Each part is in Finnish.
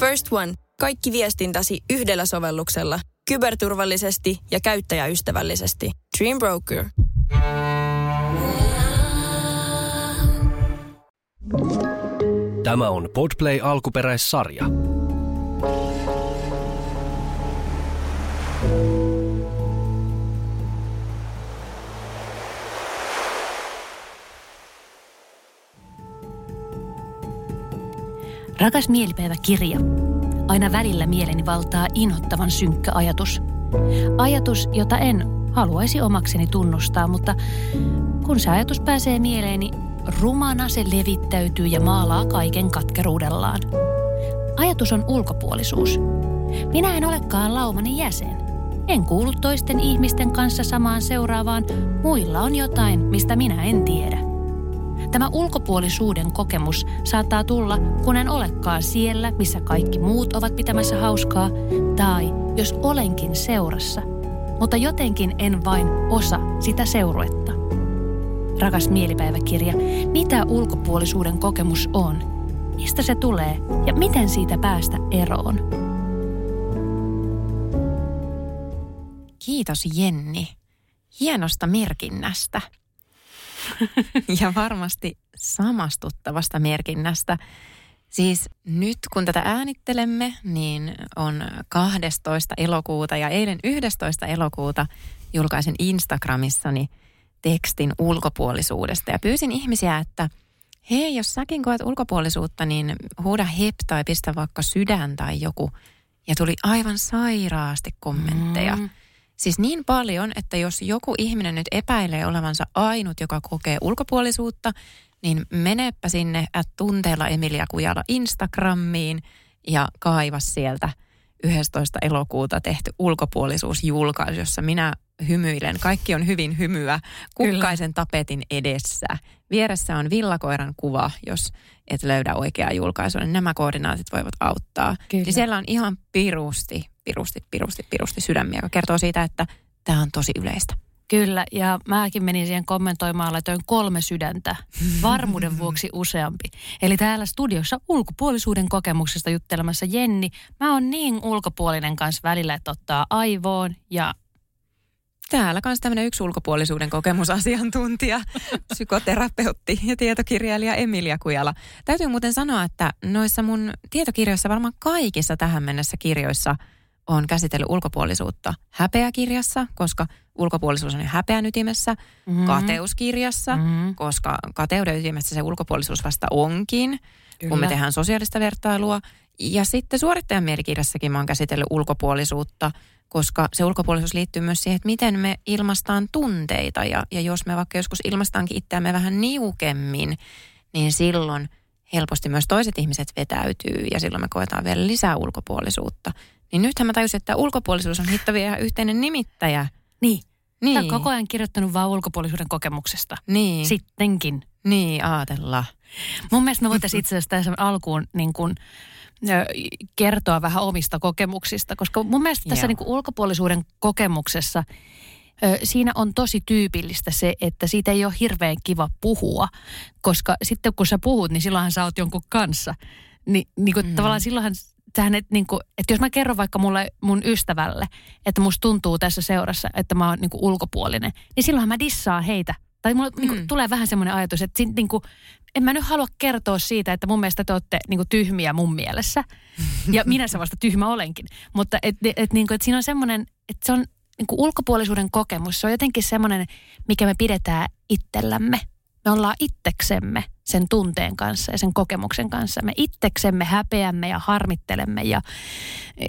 First One. Kaikki viestintäsi yhdellä sovelluksella. Kyberturvallisesti ja käyttäjäystävällisesti. Dream Broker. Tämä on Podplay alkuperäissarja. Rakas mielipäiväkirja. Aina välillä mieleni valtaa inhottavan synkkä ajatus. Ajatus, jota en haluaisi omakseni tunnustaa, mutta kun se ajatus pääsee mieleeni, rumana se levittäytyy ja maalaa kaiken katkeruudellaan. Ajatus on ulkopuolisuus. Minä en olekaan laumani jäsen. En kuulu toisten ihmisten kanssa samaan seuraavaan. Muilla on jotain, mistä minä en tiedä. Tämä ulkopuolisuuden kokemus saattaa tulla, kun en olekaan siellä, missä kaikki muut ovat pitämässä hauskaa, tai jos olenkin seurassa, mutta jotenkin en vain osa sitä seuruetta. Rakas mielipäiväkirja, mitä ulkopuolisuuden kokemus on? Mistä se tulee ja miten siitä päästä eroon? Kiitos Jenni. Hienosta merkinnästä. Ja varmasti samastuttavasta merkinnästä. Siis nyt kun tätä äänittelemme, niin on 12. elokuuta ja eilen 11. elokuuta julkaisin Instagramissani tekstin ulkopuolisuudesta ja pyysin ihmisiä, että hei, jos säkin koet ulkopuolisuutta, niin huuda hep tai pistä vaikka sydän tai joku. Ja tuli aivan sairaasti kommentteja. Mm. Siis niin paljon, että jos joku ihminen nyt epäilee olevansa ainut, joka kokee ulkopuolisuutta, niin menepä sinne at tunteella Emilia Kujala Instagramiin ja kaivas sieltä 11. elokuuta tehty ulkopuolisuusjulkaisu, jossa minä hymyilen. Kaikki on hyvin hymyä kukkaisen Kyllä. tapetin edessä. Vieressä on villakoiran kuva, jos et löydä oikeaa julkaisua, niin nämä koordinaatit voivat auttaa. Kyllä. Niin siellä on ihan pirusti pirusti, pirusti, pirusti sydämiä, joka kertoo siitä, että tämä on tosi yleistä. Kyllä, ja mäkin menin siihen kommentoimaan, laitoin kolme sydäntä, varmuuden vuoksi useampi. Eli täällä studiossa ulkopuolisuuden kokemuksesta juttelemassa Jenni. Mä oon niin ulkopuolinen kanssa välillä, että ottaa aivoon ja Täällä kanssa tämmöinen yksi ulkopuolisuuden kokemusasiantuntija, psykoterapeutti ja tietokirjailija Emilia Kujala. Täytyy muuten sanoa, että noissa mun tietokirjoissa, varmaan kaikissa tähän mennessä kirjoissa – on käsitellyt ulkopuolisuutta häpeäkirjassa, koska ulkopuolisuus on häpeän ytimessä, mm-hmm. kateuskirjassa, mm-hmm. koska kateuden ytimessä se ulkopuolisuus vasta onkin, Kyllä. kun me tehdään sosiaalista vertailua. Ja sitten suorittajan mielikirjassakin mä oon käsitellyt ulkopuolisuutta, koska se ulkopuolisuus liittyy myös siihen, että miten me ilmastaan tunteita. Ja, ja jos me vaikka joskus ilmastaankin itseämme vähän niukemmin, niin silloin helposti myös toiset ihmiset vetäytyy ja silloin me koetaan vielä lisää ulkopuolisuutta. Niin nythän mä tajusin, että ulkopuolisuus on hittavia yhteinen nimittäjä. Niin. niin. Sä oot koko ajan kirjoittanut vaan ulkopuolisuuden kokemuksesta. Niin. Sittenkin. Niin, ajatella. Mun mielestä me voitaisiin itse asiassa tässä alkuun niin kuin, kertoa vähän omista kokemuksista, koska mun mielestä tässä niin kuin ulkopuolisuuden kokemuksessa siinä on tosi tyypillistä se, että siitä ei ole hirveän kiva puhua, koska sitten kun sä puhut, niin silloinhan sä oot jonkun kanssa. Ni, niin kuin mm. tavallaan silloinhan tähän, että, niin kuin, että jos mä kerron vaikka mulle mun ystävälle, että musta tuntuu tässä seurassa, että mä oon niin kuin ulkopuolinen, niin silloinhan mä dissaan heitä. Tai mulle mm. niin kuin, tulee vähän semmoinen ajatus, että niin kuin, en mä nyt halua kertoa siitä, että mun mielestä te olette niin kuin, tyhmiä mun mielessä. Ja minä se vasta tyhmä olenkin. Mutta et, et, et, niin kuin, että siinä on semmoinen, että se on niin kuin ulkopuolisuuden kokemus. Se on jotenkin semmoinen, mikä me pidetään itsellämme. Me ollaan itseksemme sen tunteen kanssa ja sen kokemuksen kanssa. Me itseksemme häpeämme ja harmittelemme ja e,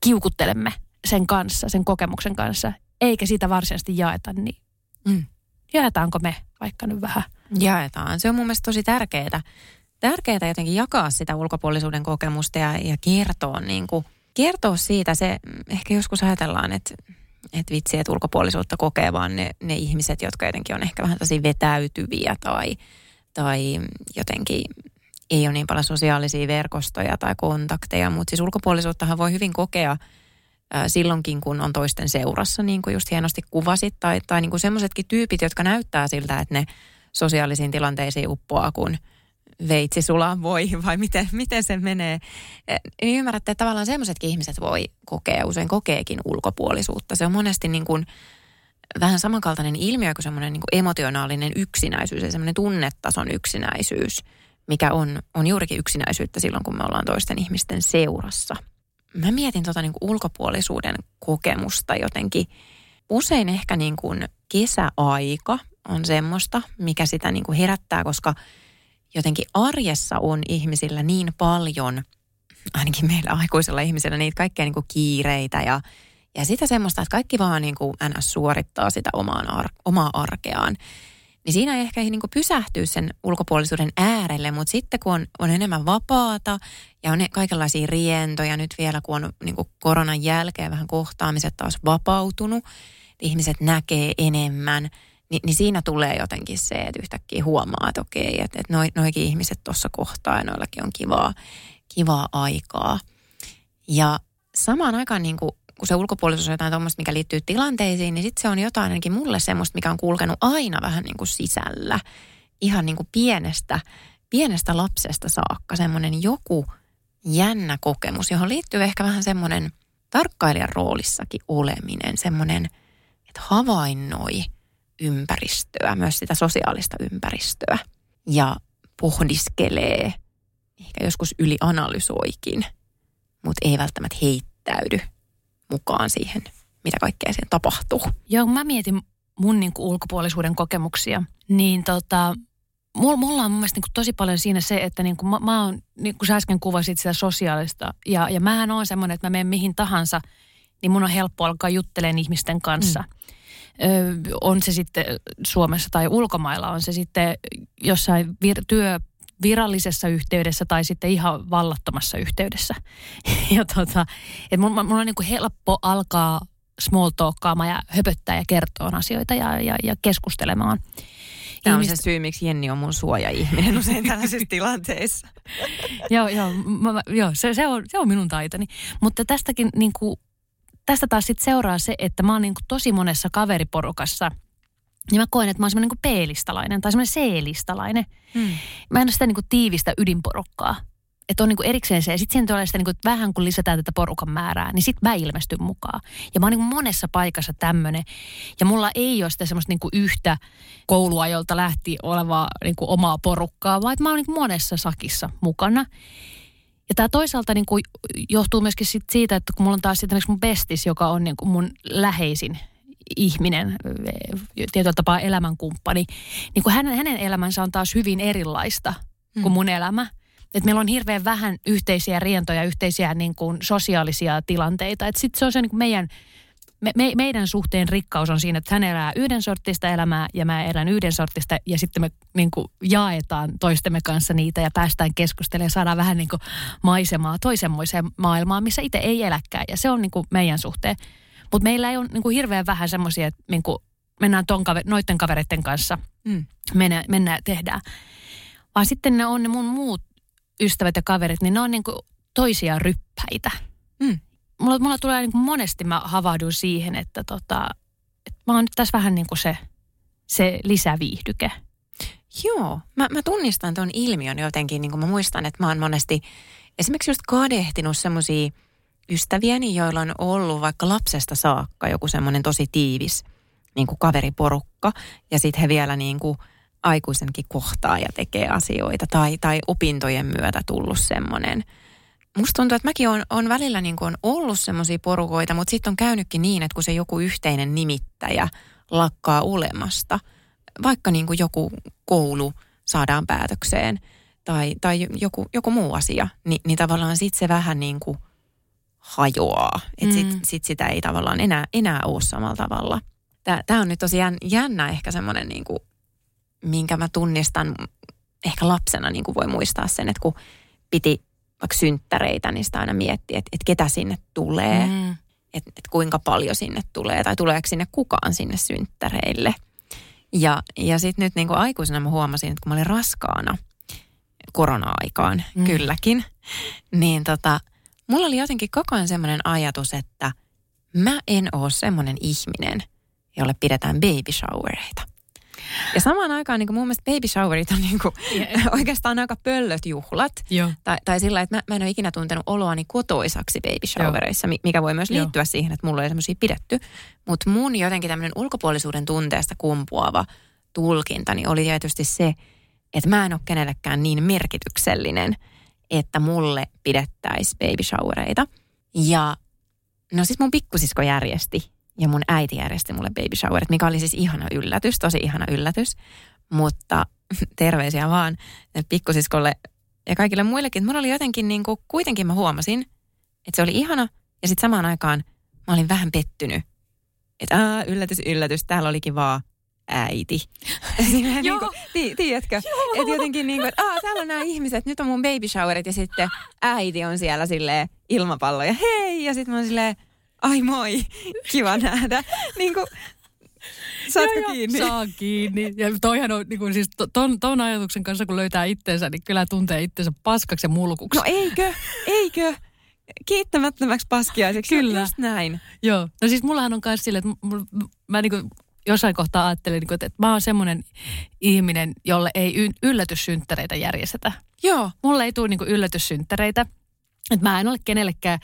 kiukuttelemme sen kanssa, sen kokemuksen kanssa, eikä sitä varsinaisesti jaeta, niin mm. jaetaanko me vaikka nyt vähän? Jaetaan. Se on mun mielestä tosi tärkeää. Tärkeää jotenkin jakaa sitä ulkopuolisuuden kokemusta ja, ja kertoa, niin kuin, kertoa siitä. Se ehkä joskus ajatellaan, että että vitsi, että ulkopuolisuutta kokee vaan ne, ne ihmiset, jotka jotenkin on ehkä vähän tosi vetäytyviä tai, tai jotenkin ei ole niin paljon sosiaalisia verkostoja tai kontakteja, mutta siis ulkopuolisuuttahan voi hyvin kokea silloinkin, kun on toisten seurassa, niin kuin just hienosti kuvasit, tai, tai niin kuin semmoisetkin tyypit, jotka näyttää siltä, että ne sosiaalisiin tilanteisiin uppoaa, kun veitsi sulaa voi vai miten, miten se menee. Niin ymmärrätte, että tavallaan semmoisetkin ihmiset voi kokea, usein kokeekin ulkopuolisuutta. Se on monesti niin kuin vähän samankaltainen ilmiö kuin semmoinen niin emotionaalinen yksinäisyys ja semmoinen tunnetason yksinäisyys, mikä on, on juurikin yksinäisyyttä silloin, kun me ollaan toisten ihmisten seurassa. Mä mietin tota niin kuin ulkopuolisuuden kokemusta jotenkin. Usein ehkä niin kuin kesäaika on semmoista, mikä sitä niin kuin herättää, koska jotenkin arjessa on ihmisillä niin paljon, ainakin meillä aikuisilla ihmisillä, niitä kaikkea niin kuin kiireitä ja, ja sitä semmoista, että kaikki vaan niin kuin NS suorittaa sitä omaan ar- omaa arkeaan. Niin siinä ei ehkä niin kuin pysähtyä sen ulkopuolisuuden äärelle, mutta sitten kun on, on enemmän vapaata ja on kaikenlaisia rientoja, nyt vielä kun on niin kuin koronan jälkeen vähän kohtaamiset taas vapautunut, ihmiset näkee enemmän – niin, niin siinä tulee jotenkin se, että yhtäkkiä huomaa, että okei, että, että noi, noikin ihmiset tuossa kohtaa ja noillakin on kivaa, kivaa aikaa. Ja samaan aikaan niin kuin, kun se ulkopuolisuus on jotain tuommoista, mikä liittyy tilanteisiin, niin sitten se on jotain ainakin mulle semmoista, mikä on kulkenut aina vähän niin kuin sisällä. Ihan niin kuin pienestä, pienestä lapsesta saakka semmoinen joku jännä kokemus, johon liittyy ehkä vähän semmoinen tarkkailijan roolissakin oleminen, semmoinen, että havainnoi – ympäristöä, myös sitä sosiaalista ympäristöä ja pohdiskelee, ehkä joskus ylianalysoikin, mutta ei välttämättä heittäydy mukaan siihen, mitä kaikkea siihen tapahtuu. Joo, mä mietin mun niin kuin ulkopuolisuuden kokemuksia, niin tota, mulla, on mun mielestä niin kuin tosi paljon siinä se, että niin kuin mä, mä oon, niin kuin sä äsken kuvasit sitä sosiaalista, ja, ja mähän on semmoinen, että mä menen mihin tahansa, niin mun on helppo alkaa juttelemaan ihmisten kanssa. Mm on se sitten Suomessa tai ulkomailla, on se sitten jossain vir- työ virallisessa yhteydessä tai sitten ihan vallattomassa yhteydessä. Ja tota, että mun, mun on niin kuin helppo alkaa small talkkaamaan ja höpöttää ja kertoa asioita ja, ja, ja keskustelemaan. Tämä on se syy, miksi Jenni on mun suoja-ihminen usein tällaisissa tilanteissa. joo, joo, mä, joo se, se, on, se on minun taitoni. Mutta tästäkin niin kuin, tästä taas sitten seuraa se, että mä oon niin tosi monessa kaveriporukassa, niin mä koen, että mä oon semmoinen niin B-listalainen tai semmoinen C-listalainen. Hmm. Mä en ole sitä niin kuin tiivistä ydinporukkaa. Että on niin kuin erikseen se. Ja sitten siinä tulee sitä, niin kuin, vähän kun lisätään tätä porukan määrää, niin sitten mä ilmestyn mukaan. Ja mä oon niin kuin monessa paikassa tämmöinen. Ja mulla ei ole sitä semmoista niin kuin yhtä kouluajolta lähti olevaa niin kuin omaa porukkaa, vaan että mä oon niin kuin monessa sakissa mukana. Ja tämä toisaalta niin kuin johtuu myöskin sit siitä, että kun mulla on taas sitten mun bestis, joka on niin kuin mun läheisin ihminen, tietyllä tapaa elämänkumppani, niin kuin hänen, hänen elämänsä on taas hyvin erilaista kuin hmm. mun elämä. Et meillä on hirveän vähän yhteisiä rientoja, yhteisiä niin kuin sosiaalisia tilanteita. Sitten se on se niin kuin meidän me, me, meidän suhteen rikkaus on siinä, että hän elää yhden sortista elämää ja mä elän yhden sortista ja sitten me niin kuin, jaetaan toistemme kanssa niitä ja päästään keskustelemaan ja saadaan vähän niin kuin, maisemaa toisenmoiseen maailmaan, missä itse ei eläkään ja se on niin kuin, meidän suhteen. Mutta meillä ei ole niin kuin, hirveän vähän semmoisia, että niin kuin, mennään ton kaver- noiden kavereiden kanssa, mm. mennään, mennään tehdään. Vaan sitten ne on ne mun muut ystävät ja kaverit, niin ne on niin kuin, toisia ryppäitä. Mm mulla, mulla tulee niin kuin monesti mä havahdun siihen, että tota, että mä oon nyt tässä vähän niin kuin se, se lisäviihdyke. Joo, mä, mä tunnistan tuon ilmiön jotenkin, niin kuin mä muistan, että mä oon monesti esimerkiksi just kadehtinut semmoisia ystäviäni, joilla on ollut vaikka lapsesta saakka joku semmoinen tosi tiivis niin kuin kaveriporukka. Ja sitten he vielä niin kuin aikuisenkin kohtaa ja tekee asioita tai, tai opintojen myötä tullut semmoinen – musta tuntuu, että mäkin on, on välillä niin kuin ollut semmoisia porukoita, mutta sitten on käynytkin niin, että kun se joku yhteinen nimittäjä lakkaa olemasta, vaikka niin kuin joku koulu saadaan päätökseen tai, tai joku, joku muu asia, niin, niin tavallaan sitten se vähän niin kuin hajoaa. Että sitten mm. sit sitä ei tavallaan enää, enää ole samalla tavalla. Tämä on nyt tosiaan jännä ehkä semmoinen, niin kuin, minkä mä tunnistan ehkä lapsena niin kuin voi muistaa sen, että kun piti vaikka synttäreitä, niin sitä aina miettii, että, että ketä sinne tulee, mm. että, että kuinka paljon sinne tulee tai tuleeko sinne kukaan sinne synttäreille. Ja, ja sitten nyt niin kuin aikuisena mä huomasin, että kun mä olin raskaana korona-aikaan, mm. kylläkin, niin tota, mulla oli jotenkin koko ajan semmoinen ajatus, että mä en ole semmoinen ihminen, jolle pidetään baby showereita. Ja samaan aikaan niin kuin mun mielestä baby showerit on niin kuin, yeah. oikeastaan aika pöllöt juhlat. Joo. Tai, tai sillä, että mä, mä en ole ikinä tuntenut oloani kotoisaksi baby showereissa, Joo. mikä voi myös liittyä Joo. siihen, että mulla ei semmoisia pidetty. Mutta mun jotenkin tämmöinen ulkopuolisuuden tunteesta kumpuava tulkintani oli tietysti se, että mä en ole kenellekään niin merkityksellinen, että mulle pidettäisiin baby showereita. Ja no siis mun pikkusisko järjesti ja mun äiti järjesti mulle baby showerit, mikä oli siis ihana yllätys, tosi ihana yllätys. Mutta terveisiä vaan pikkusiskolle ja kaikille muillekin. Mulla oli jotenkin niin kuin, kuitenkin mä huomasin, että se oli ihana ja sitten samaan aikaan mä olin vähän pettynyt. Että yllätys, yllätys, täällä olikin vaan äiti. niin kuin, ti, tiedätkö? Että jotenkin niin kuin, että Aa, täällä on nämä ihmiset, nyt on mun baby showerit ja sitten äiti on siellä silleen ilmapallo ja hei. Ja sitten mä oon silleen, ai moi, kiva nähdä. niin kuin, Saatko joo, kiinni? Saa kiinni. Ja toihan on, niin kuin, siis ton, ton ajatuksen kanssa, kun löytää itsensä, niin kyllä tuntee itsensä paskaksi ja mulkuksi. No eikö? Eikö? Kiittämättömäksi paskiaiseksi. Kyllä. Just näin. Joo. No siis mullahan on myös silleen, että mä, mä niin kuin jossain kohtaa ajattelin, niin että mä oon semmoinen ihminen, jolle ei yllätyssynttäreitä järjestetä. Joo. Mulle ei tule niin yllätyssynttäreitä. Että mä en ole kenellekään,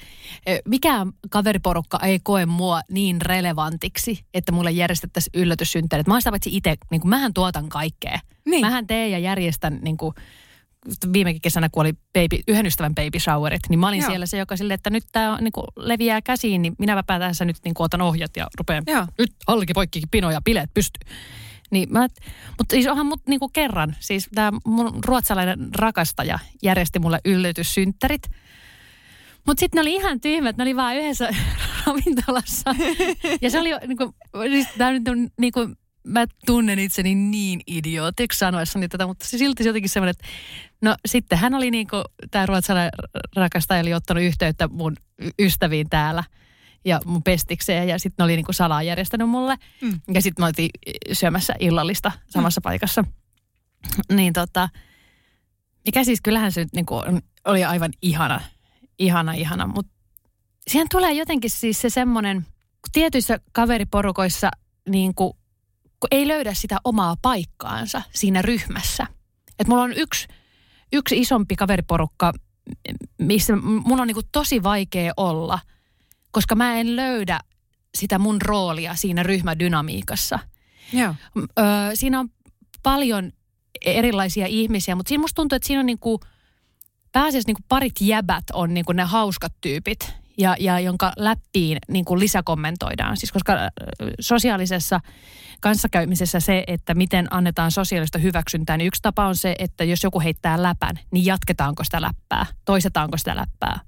mikään kaveriporukka ei koe mua niin relevantiksi, että mulle järjestettäisiin yllätyssynttäreitä. Mä oon sitä paitsi itse, niin kuin mähän tuotan kaikkea. Niin. Mähän teen ja järjestän niin kuin, viime kesänä, kun oli baby, yhden ystävän baby showerit, niin mä olin Joo. siellä se, joka sille, että nyt tämä niin leviää käsiin, niin minä tässä nyt niin otan ohjat ja rupean Joo. nyt hallikin poikki pino ja bileet pysty. Niin mä, mutta siis onhan mut niinku kerran, siis tämä mun ruotsalainen rakastaja järjesti mulle yllätyssynttärit. Mutta sitten ne oli ihan tyhmät, ne oli vaan yhdessä ravintolassa. ja se oli niinku, siis tämä nyt on niinku, mä tunnen itseni niin idiootiksi sanoessani tätä, mutta se silti jotenkin semmoinen, että no sitten hän oli niin kuin, tämä ruotsalainen rakastaja oli ottanut yhteyttä mun ystäviin täällä ja mun pestikseen ja sitten ne oli niin kuin salaa järjestänyt mulle. Mm. Ja sitten me oltiin syömässä illallista samassa mm. paikassa. Niin tota, mikä siis kyllähän se niin kuin oli aivan ihana, ihana, ihana, mutta siihen tulee jotenkin siis se semmoinen, tietyissä kaveriporukoissa niin kuin kun ei löydä sitä omaa paikkaansa siinä ryhmässä. Et mulla on yksi, yksi isompi kaveriporukka, missä mun on niinku tosi vaikea olla, koska mä en löydä sitä mun roolia siinä ryhmädynamiikassa. Joo. Ö, siinä on paljon erilaisia ihmisiä, mutta siinä musta tuntuu, että siinä on niinku, pääasiassa niinku parit jäbät on niinku ne hauskat tyypit, ja, ja jonka läppiin niinku lisäkommentoidaan. Siis koska sosiaalisessa kanssakäymisessä se, että miten annetaan sosiaalista hyväksyntää, niin yksi tapa on se, että jos joku heittää läpän, niin jatketaanko sitä läppää, toisetaanko sitä läppää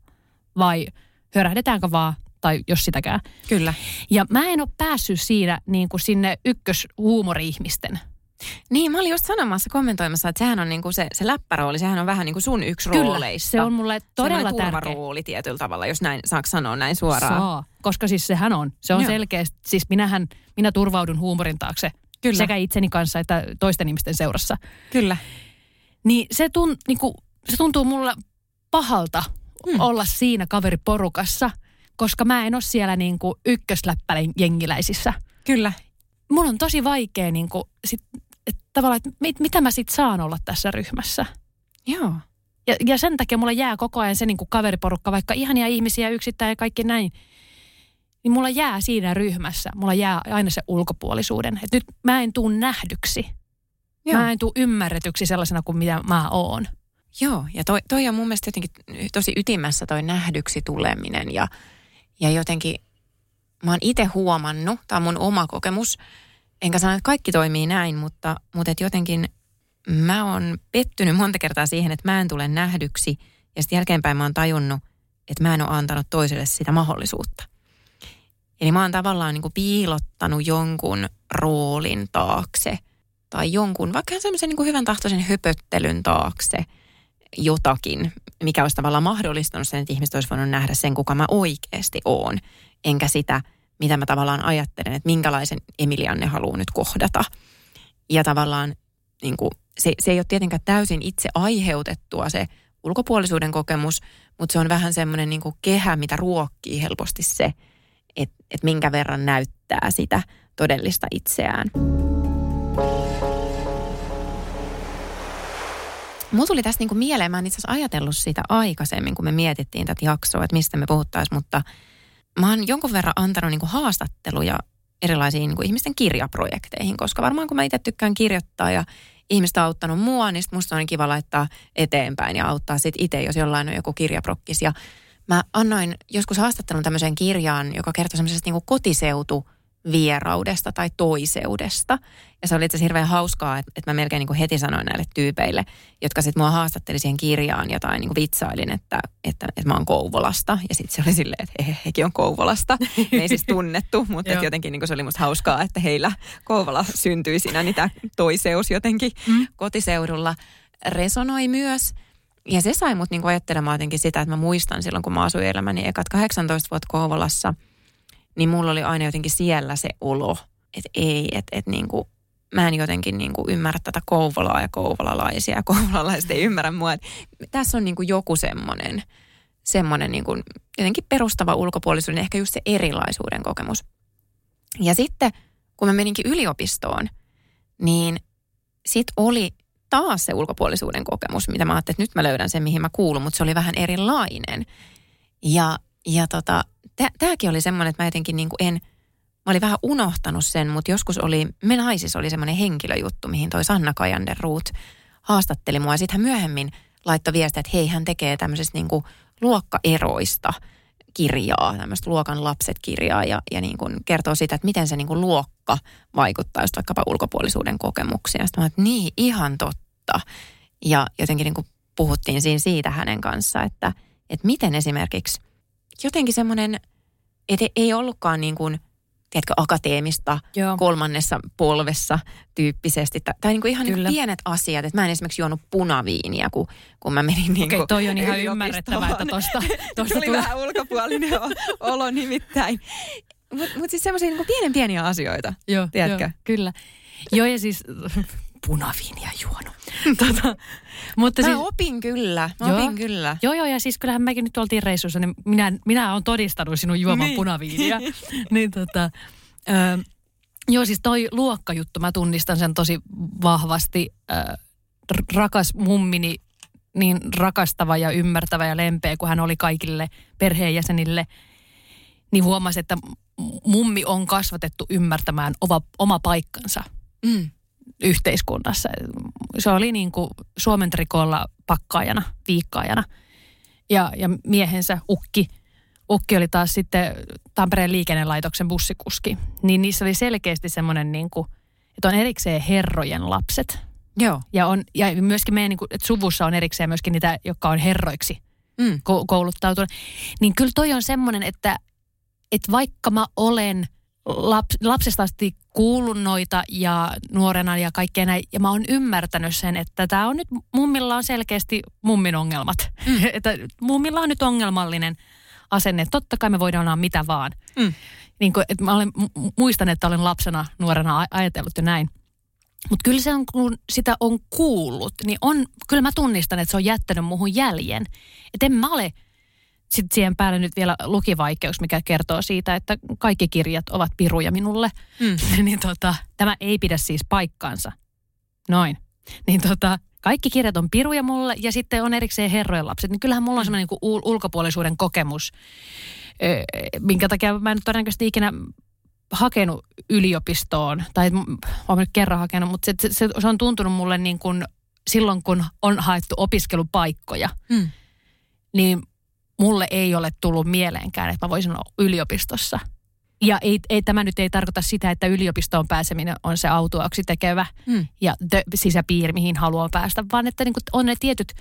vai hörähdetäänkö vaan tai jos sitäkään. Kyllä. Ja mä en ole päässyt siinä niin kuin sinne ykköshuumori-ihmisten niin, mä olin just sanomassa, kommentoimassa, että sehän on niinku se, se läppärooli, sehän on vähän niin kuin sun yksi Kyllä, rooleista. se on mulle todella tärkeä. rooli tietyllä tavalla, jos näin saako sanoa näin suoraan. Saa, koska siis sehän on. Se on selkeästi, siis minähän, minä turvaudun huumorin taakse Kyllä. sekä itseni kanssa että toisten ihmisten seurassa. Kyllä. Niin se, tun, niinku, se tuntuu mulle pahalta hmm. olla siinä kaveriporukassa, koska mä en ole siellä niinku ykkösläppälin jengiläisissä. Kyllä. Mun on tosi vaikea niinku, sit tavallaan, että mit, mitä mä sitten saan olla tässä ryhmässä. Joo. Ja, ja sen takia mulla jää koko ajan se niin kuin kaveriporukka, vaikka ihania ihmisiä yksittäin ja kaikki näin, niin mulla jää siinä ryhmässä, mulla jää aina se ulkopuolisuuden. Että nyt mä en tuu nähdyksi. Joo. Mä en tuu ymmärretyksi sellaisena kuin mitä mä oon. Joo, ja toi, toi on mun mielestä jotenkin tosi ytimessä toi nähdyksi tuleminen ja, ja jotenkin mä oon itse huomannut, tämä on mun oma kokemus, enkä sano, että kaikki toimii näin, mutta, mutta et jotenkin mä oon pettynyt monta kertaa siihen, että mä en tule nähdyksi. Ja sitten jälkeenpäin mä oon tajunnut, että mä en ole antanut toiselle sitä mahdollisuutta. Eli mä oon tavallaan niin kuin piilottanut jonkun roolin taakse tai jonkun, vaikka semmoisen niin hyvän tahtoisen höpöttelyn taakse jotakin, mikä olisi tavallaan mahdollistanut sen, että ihmiset olisi voinut nähdä sen, kuka mä oikeasti oon, enkä sitä – mitä mä tavallaan ajattelen, että minkälaisen Emilianne haluaa nyt kohdata. Ja tavallaan niin kuin, se, se ei ole tietenkään täysin itse aiheutettua se ulkopuolisuuden kokemus, mutta se on vähän semmoinen niin kehä, mitä ruokkii helposti se, että et minkä verran näyttää sitä todellista itseään. Mulla tuli tässä niin kuin mieleen, mä en itse asiassa ajatellut sitä aikaisemmin, kun me mietittiin tätä jaksoa, että mistä me puhuttaisiin, mutta – mä oon jonkun verran antanut niin kuin haastatteluja erilaisiin niin kuin ihmisten kirjaprojekteihin, koska varmaan kun mä itse tykkään kirjoittaa ja ihmistä on auttanut mua, niin musta on kiva laittaa eteenpäin ja auttaa sitten itse, jos jollain on joku kirjaprokkis. Ja mä annoin joskus haastattelun tämmöiseen kirjaan, joka kertoo semmoisesta niin kotiseutu vieraudesta tai toiseudesta. Ja se oli itse asiassa hirveän hauskaa, että, että mä melkein niin kuin heti sanoin näille tyypeille, jotka sitten mua haastatteli siihen kirjaan jotain niin kuin vitsailin, että, että, että mä oon Kouvolasta. Ja sitten se oli silleen, että he, hekin on Kouvolasta. Me ei siis tunnettu, mutta että jotenkin niin kuin se oli musta hauskaa, että heillä Kouvola syntyi siinä, niin tämä toiseus jotenkin mm. kotiseudulla resonoi myös. Ja se sai mut niin kuin ajattelemaan jotenkin sitä, että mä muistan silloin, kun mä asuin elämäni ekat 18 vuotta Kouvolassa – niin mulla oli aina jotenkin siellä se olo, että ei, että et niin kuin, mä en jotenkin niin kuin ymmärrä tätä Kouvolaa ja kouvolalaisia ja kouvolalaiset ei ymmärrä mua. Et tässä on niin kuin joku semmoinen, semmoinen niin kuin jotenkin perustava ulkopuolisuuden, ehkä just se erilaisuuden kokemus. Ja sitten, kun mä meninkin yliopistoon, niin sit oli taas se ulkopuolisuuden kokemus, mitä mä ajattelin, että nyt mä löydän sen, mihin mä kuulun, mutta se oli vähän erilainen. Ja, ja tota, tämäkin oli semmoinen, että mä jotenkin niin kuin en, mä olin vähän unohtanut sen, mutta joskus oli, me naisissa oli semmoinen henkilöjuttu, mihin toi Sanna Kajanderruut haastatteli mua. Sitten hän myöhemmin laittoi viestiä, että hei, hän tekee tämmöisestä niin kuin luokkaeroista kirjaa, tämmöistä luokan lapset-kirjaa ja, ja niin kuin kertoo siitä, että miten se niin kuin luokka vaikuttaa just vaikkapa ulkopuolisuuden kokemuksiin. Sitten mä että niin, ihan totta. Ja jotenkin niin kuin puhuttiin siinä siitä hänen kanssa, että, että miten esimerkiksi jotenkin semmoinen, että ei ollutkaan niin kuin, tiedätkö, akateemista Joo. kolmannessa polvessa tyyppisesti. Tai, tai niin kuin ihan niin kuin pienet asiat. Että mä en esimerkiksi juonut punaviiniä, kun, kun mä menin niin Okei, toi on ihan ymmärrettävää, että tosta, tosta tuli tulee. vähän ulkopuolinen olo nimittäin. Mutta mut siis semmoisia niin pienen pieniä asioita, Joo, tiedätkö? Jo, kyllä. Joo, ja siis punaviiniä juonut. tota, mutta mä siis, opin kyllä, mä joo, opin kyllä. Joo, joo, ja siis kyllähän mekin nyt oltiin reissussa, niin minä, minä olen todistanut sinun juoman niin. punaviiniä. niin tota, ö, joo, siis toi luokkajuttu, mä tunnistan sen tosi vahvasti. Ö, rakas mummini, niin rakastava ja ymmärtävä ja lempeä, kun hän oli kaikille perheenjäsenille, niin huomasi, että mummi on kasvatettu ymmärtämään oma, oma paikkansa. Mm yhteiskunnassa. Se oli niin kuin Suomen trikolla pakkaajana, viikkaajana. Ja, ja miehensä Ukki, Ukki oli taas sitten Tampereen liikennelaitoksen bussikuski. Niin niissä oli selkeästi semmoinen, niin kuin, että on erikseen herrojen lapset. Joo. Ja, on, ja myöskin meidän niin kuin, että suvussa on erikseen myöskin niitä, jotka on herroiksi mm. kouluttautunut. Niin kyllä toi on semmoinen, että, että vaikka mä olen – laps, lapsesta asti kuullut noita ja nuorena ja kaikkea näin. Ja mä oon ymmärtänyt sen, että tämä on nyt, mummilla on selkeästi mummin ongelmat. Mm. että mummilla on nyt ongelmallinen asenne. Totta kai me voidaan olla mitä vaan. Mm. Niin kuin, että mä olen, muistan, että olen lapsena, nuorena ajatellut jo näin. Mutta kyllä se on, kun sitä on kuullut, niin on, kyllä mä tunnistan, että se on jättänyt muuhun jäljen. Että en mä ole sitten siihen päälle nyt vielä lukivaikeus, mikä kertoo siitä, että kaikki kirjat ovat piruja minulle. Mm. niin tota, tämä ei pidä siis paikkaansa. Noin. Niin tota, kaikki kirjat on piruja mulle ja sitten on erikseen herrojen lapset. Niin kyllähän mulla on mm. semmoinen niin ulkopuolisuuden kokemus, minkä takia mä en todennäköisesti ikinä hakenut yliopistoon, tai olen nyt kerran hakenut, mutta se, se, se on tuntunut mulle niin kuin silloin, kun on haettu opiskelupaikkoja, mm. niin mulle ei ole tullut mieleenkään, että mä voisin olla yliopistossa. Ja ei, ei, tämä nyt ei tarkoita sitä, että yliopistoon pääseminen on se autuaksi tekevä hmm. ja the, sisäpiiri, mihin haluaa päästä, vaan että niin kuin on ne tietyt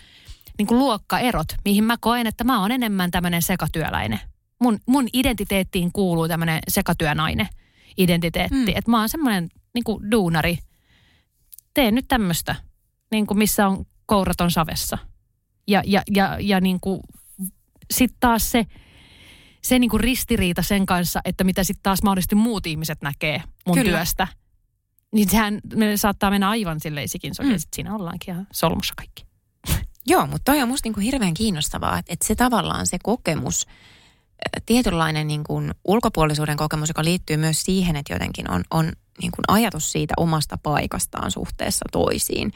niin kuin luokkaerot, mihin mä koen, että mä oon enemmän tämmöinen sekatyöläinen. Mun, mun identiteettiin kuuluu tämmöinen sekatyönainen identiteetti, hmm. että mä oon semmoinen niin kuin duunari. Teen nyt tämmöistä, niin kuin missä on kouraton savessa. Ja, ja, ja, ja niin kuin sitten taas se, se niin kuin ristiriita sen kanssa, että mitä sitten taas mahdollisesti muut ihmiset näkee mun Kyllä. työstä. Niin sehän me saattaa mennä aivan silleen sikin mm. sitten siinä ollaankin ihan solmussa kaikki. Joo, mutta toi on musta niin kuin hirveän kiinnostavaa, että, että se tavallaan se kokemus, tietynlainen niin kuin ulkopuolisuuden kokemus, joka liittyy myös siihen, että jotenkin on, on niin kuin ajatus siitä omasta paikastaan suhteessa toisiin,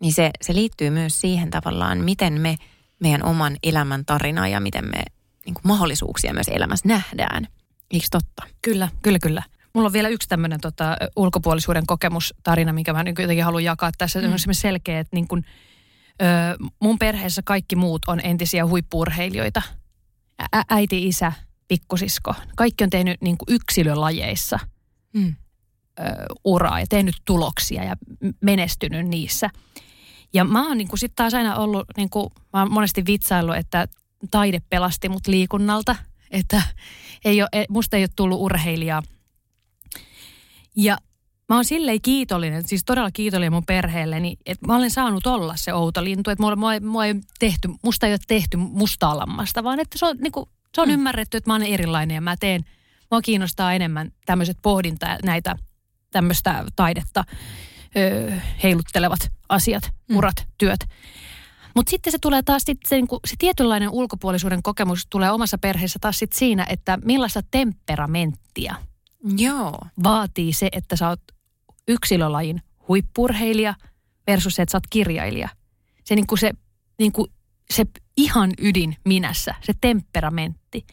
niin se, se liittyy myös siihen tavallaan, miten me meidän oman elämän tarinaa ja miten me niin kuin mahdollisuuksia myös elämässä nähdään. Eikö totta? Kyllä, kyllä, kyllä. Mulla on vielä yksi tämmöinen tota, ulkopuolisuuden kokemustarina, minkä mä niin jotenkin haluan jakaa tässä. Mm. Se on selkeä, että niin kun, ö, mun perheessä kaikki muut on entisiä huippurheilijoita. Ä- äiti, isä, pikkusisko. Kaikki on tehnyt niin kuin yksilölajeissa mm. ö, uraa ja tehnyt tuloksia ja menestynyt niissä. Ja mä oon niin sitten taas aina ollut, niin kuin, mä oon monesti vitsaillut, että taide pelasti mut liikunnalta. Että ei ole, musta ei ole tullut urheilijaa. Ja mä oon silleen kiitollinen, siis todella kiitollinen mun perheelleni, että mä olen saanut olla se outo lintu. Että mua, mua, mua ei tehty, musta ei ole tehty mustaa lammasta, vaan että se on, niin kuin, se on mm. ymmärretty, että mä olen erilainen ja mä teen, mua kiinnostaa enemmän tämmöiset pohdinta näitä tämmöistä taidetta ö, heiluttelevat asiat, mm. urat, työt. Mutta sitten se tulee taas sit se, niinku, se tietynlainen ulkopuolisuuden kokemus tulee omassa perheessä taas sit siinä, että millaista temperamenttia Joo. vaatii se, että sä oot yksilölajin huippurheilija versus se, että sä oot kirjailija. Se, niinku se, niinku, se ihan ydin minässä, se temperamentti.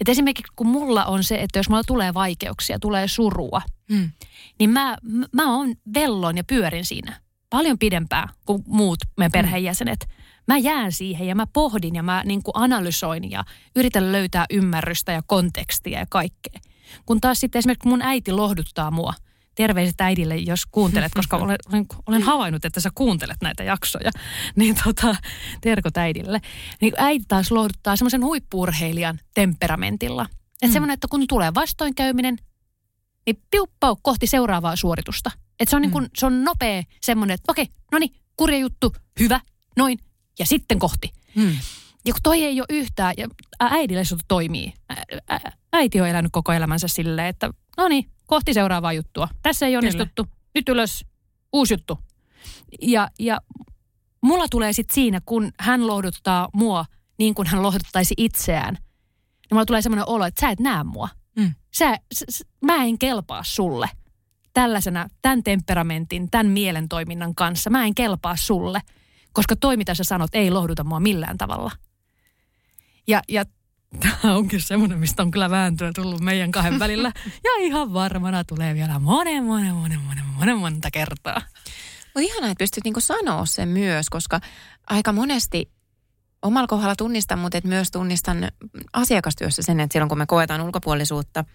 Et esimerkiksi kun mulla on se, että jos mulla tulee vaikeuksia, tulee surua, mm. niin mä, mä oon vellon ja pyörin siinä paljon pidempään kuin muut meidän perheenjäsenet. Mä jään siihen ja mä pohdin ja mä niin kuin analysoin ja yritän löytää ymmärrystä ja kontekstia ja kaikkea. Kun taas sitten esimerkiksi mun äiti lohduttaa mua. Terveiset äidille, jos kuuntelet, koska olen, olen, havainnut, että sä kuuntelet näitä jaksoja. Niin tota, terkot äidille. Niin äiti taas lohduttaa semmoisen huippurheilijan temperamentilla. Että mm. semmoinen, että kun tulee vastoinkäyminen, niin piuppau kohti seuraavaa suoritusta. Että se on, mm. niin kuin, se on nopea semmoinen, että okei, no niin, kurja juttu, hyvä, noin, ja sitten kohti. Mm. Ja kun toi ei ole yhtään, ja äidille se toimii. Ä, äiti on elänyt koko elämänsä silleen, että no niin, kohti seuraavaa juttua. Tässä ei onnistuttu, Kyllä. nyt ylös, uusi juttu. Ja, ja mulla tulee sitten siinä, kun hän lohduttaa mua niin kuin hän lohduttaisi itseään, niin mulla tulee semmoinen olo, että sä et näe mua. Mm. Sä, s, mä en kelpaa sulle tällaisena, tämän temperamentin, tämän mielentoiminnan kanssa. Mä en kelpaa sulle, koska toi mitä sä sanot ei lohduta mua millään tavalla. Ja, ja tämä onkin semmoinen, mistä on kyllä vääntöä tullut meidän kahden välillä. Ja ihan varmana tulee vielä monen, monen, monen, monen, monen monta kertaa. Mutta ihanaa, että pystyt niinku sanoa sen myös, koska aika monesti omalla kohdalla tunnistan, mutta et myös tunnistan asiakastyössä sen, että silloin kun me koetaan ulkopuolisuutta –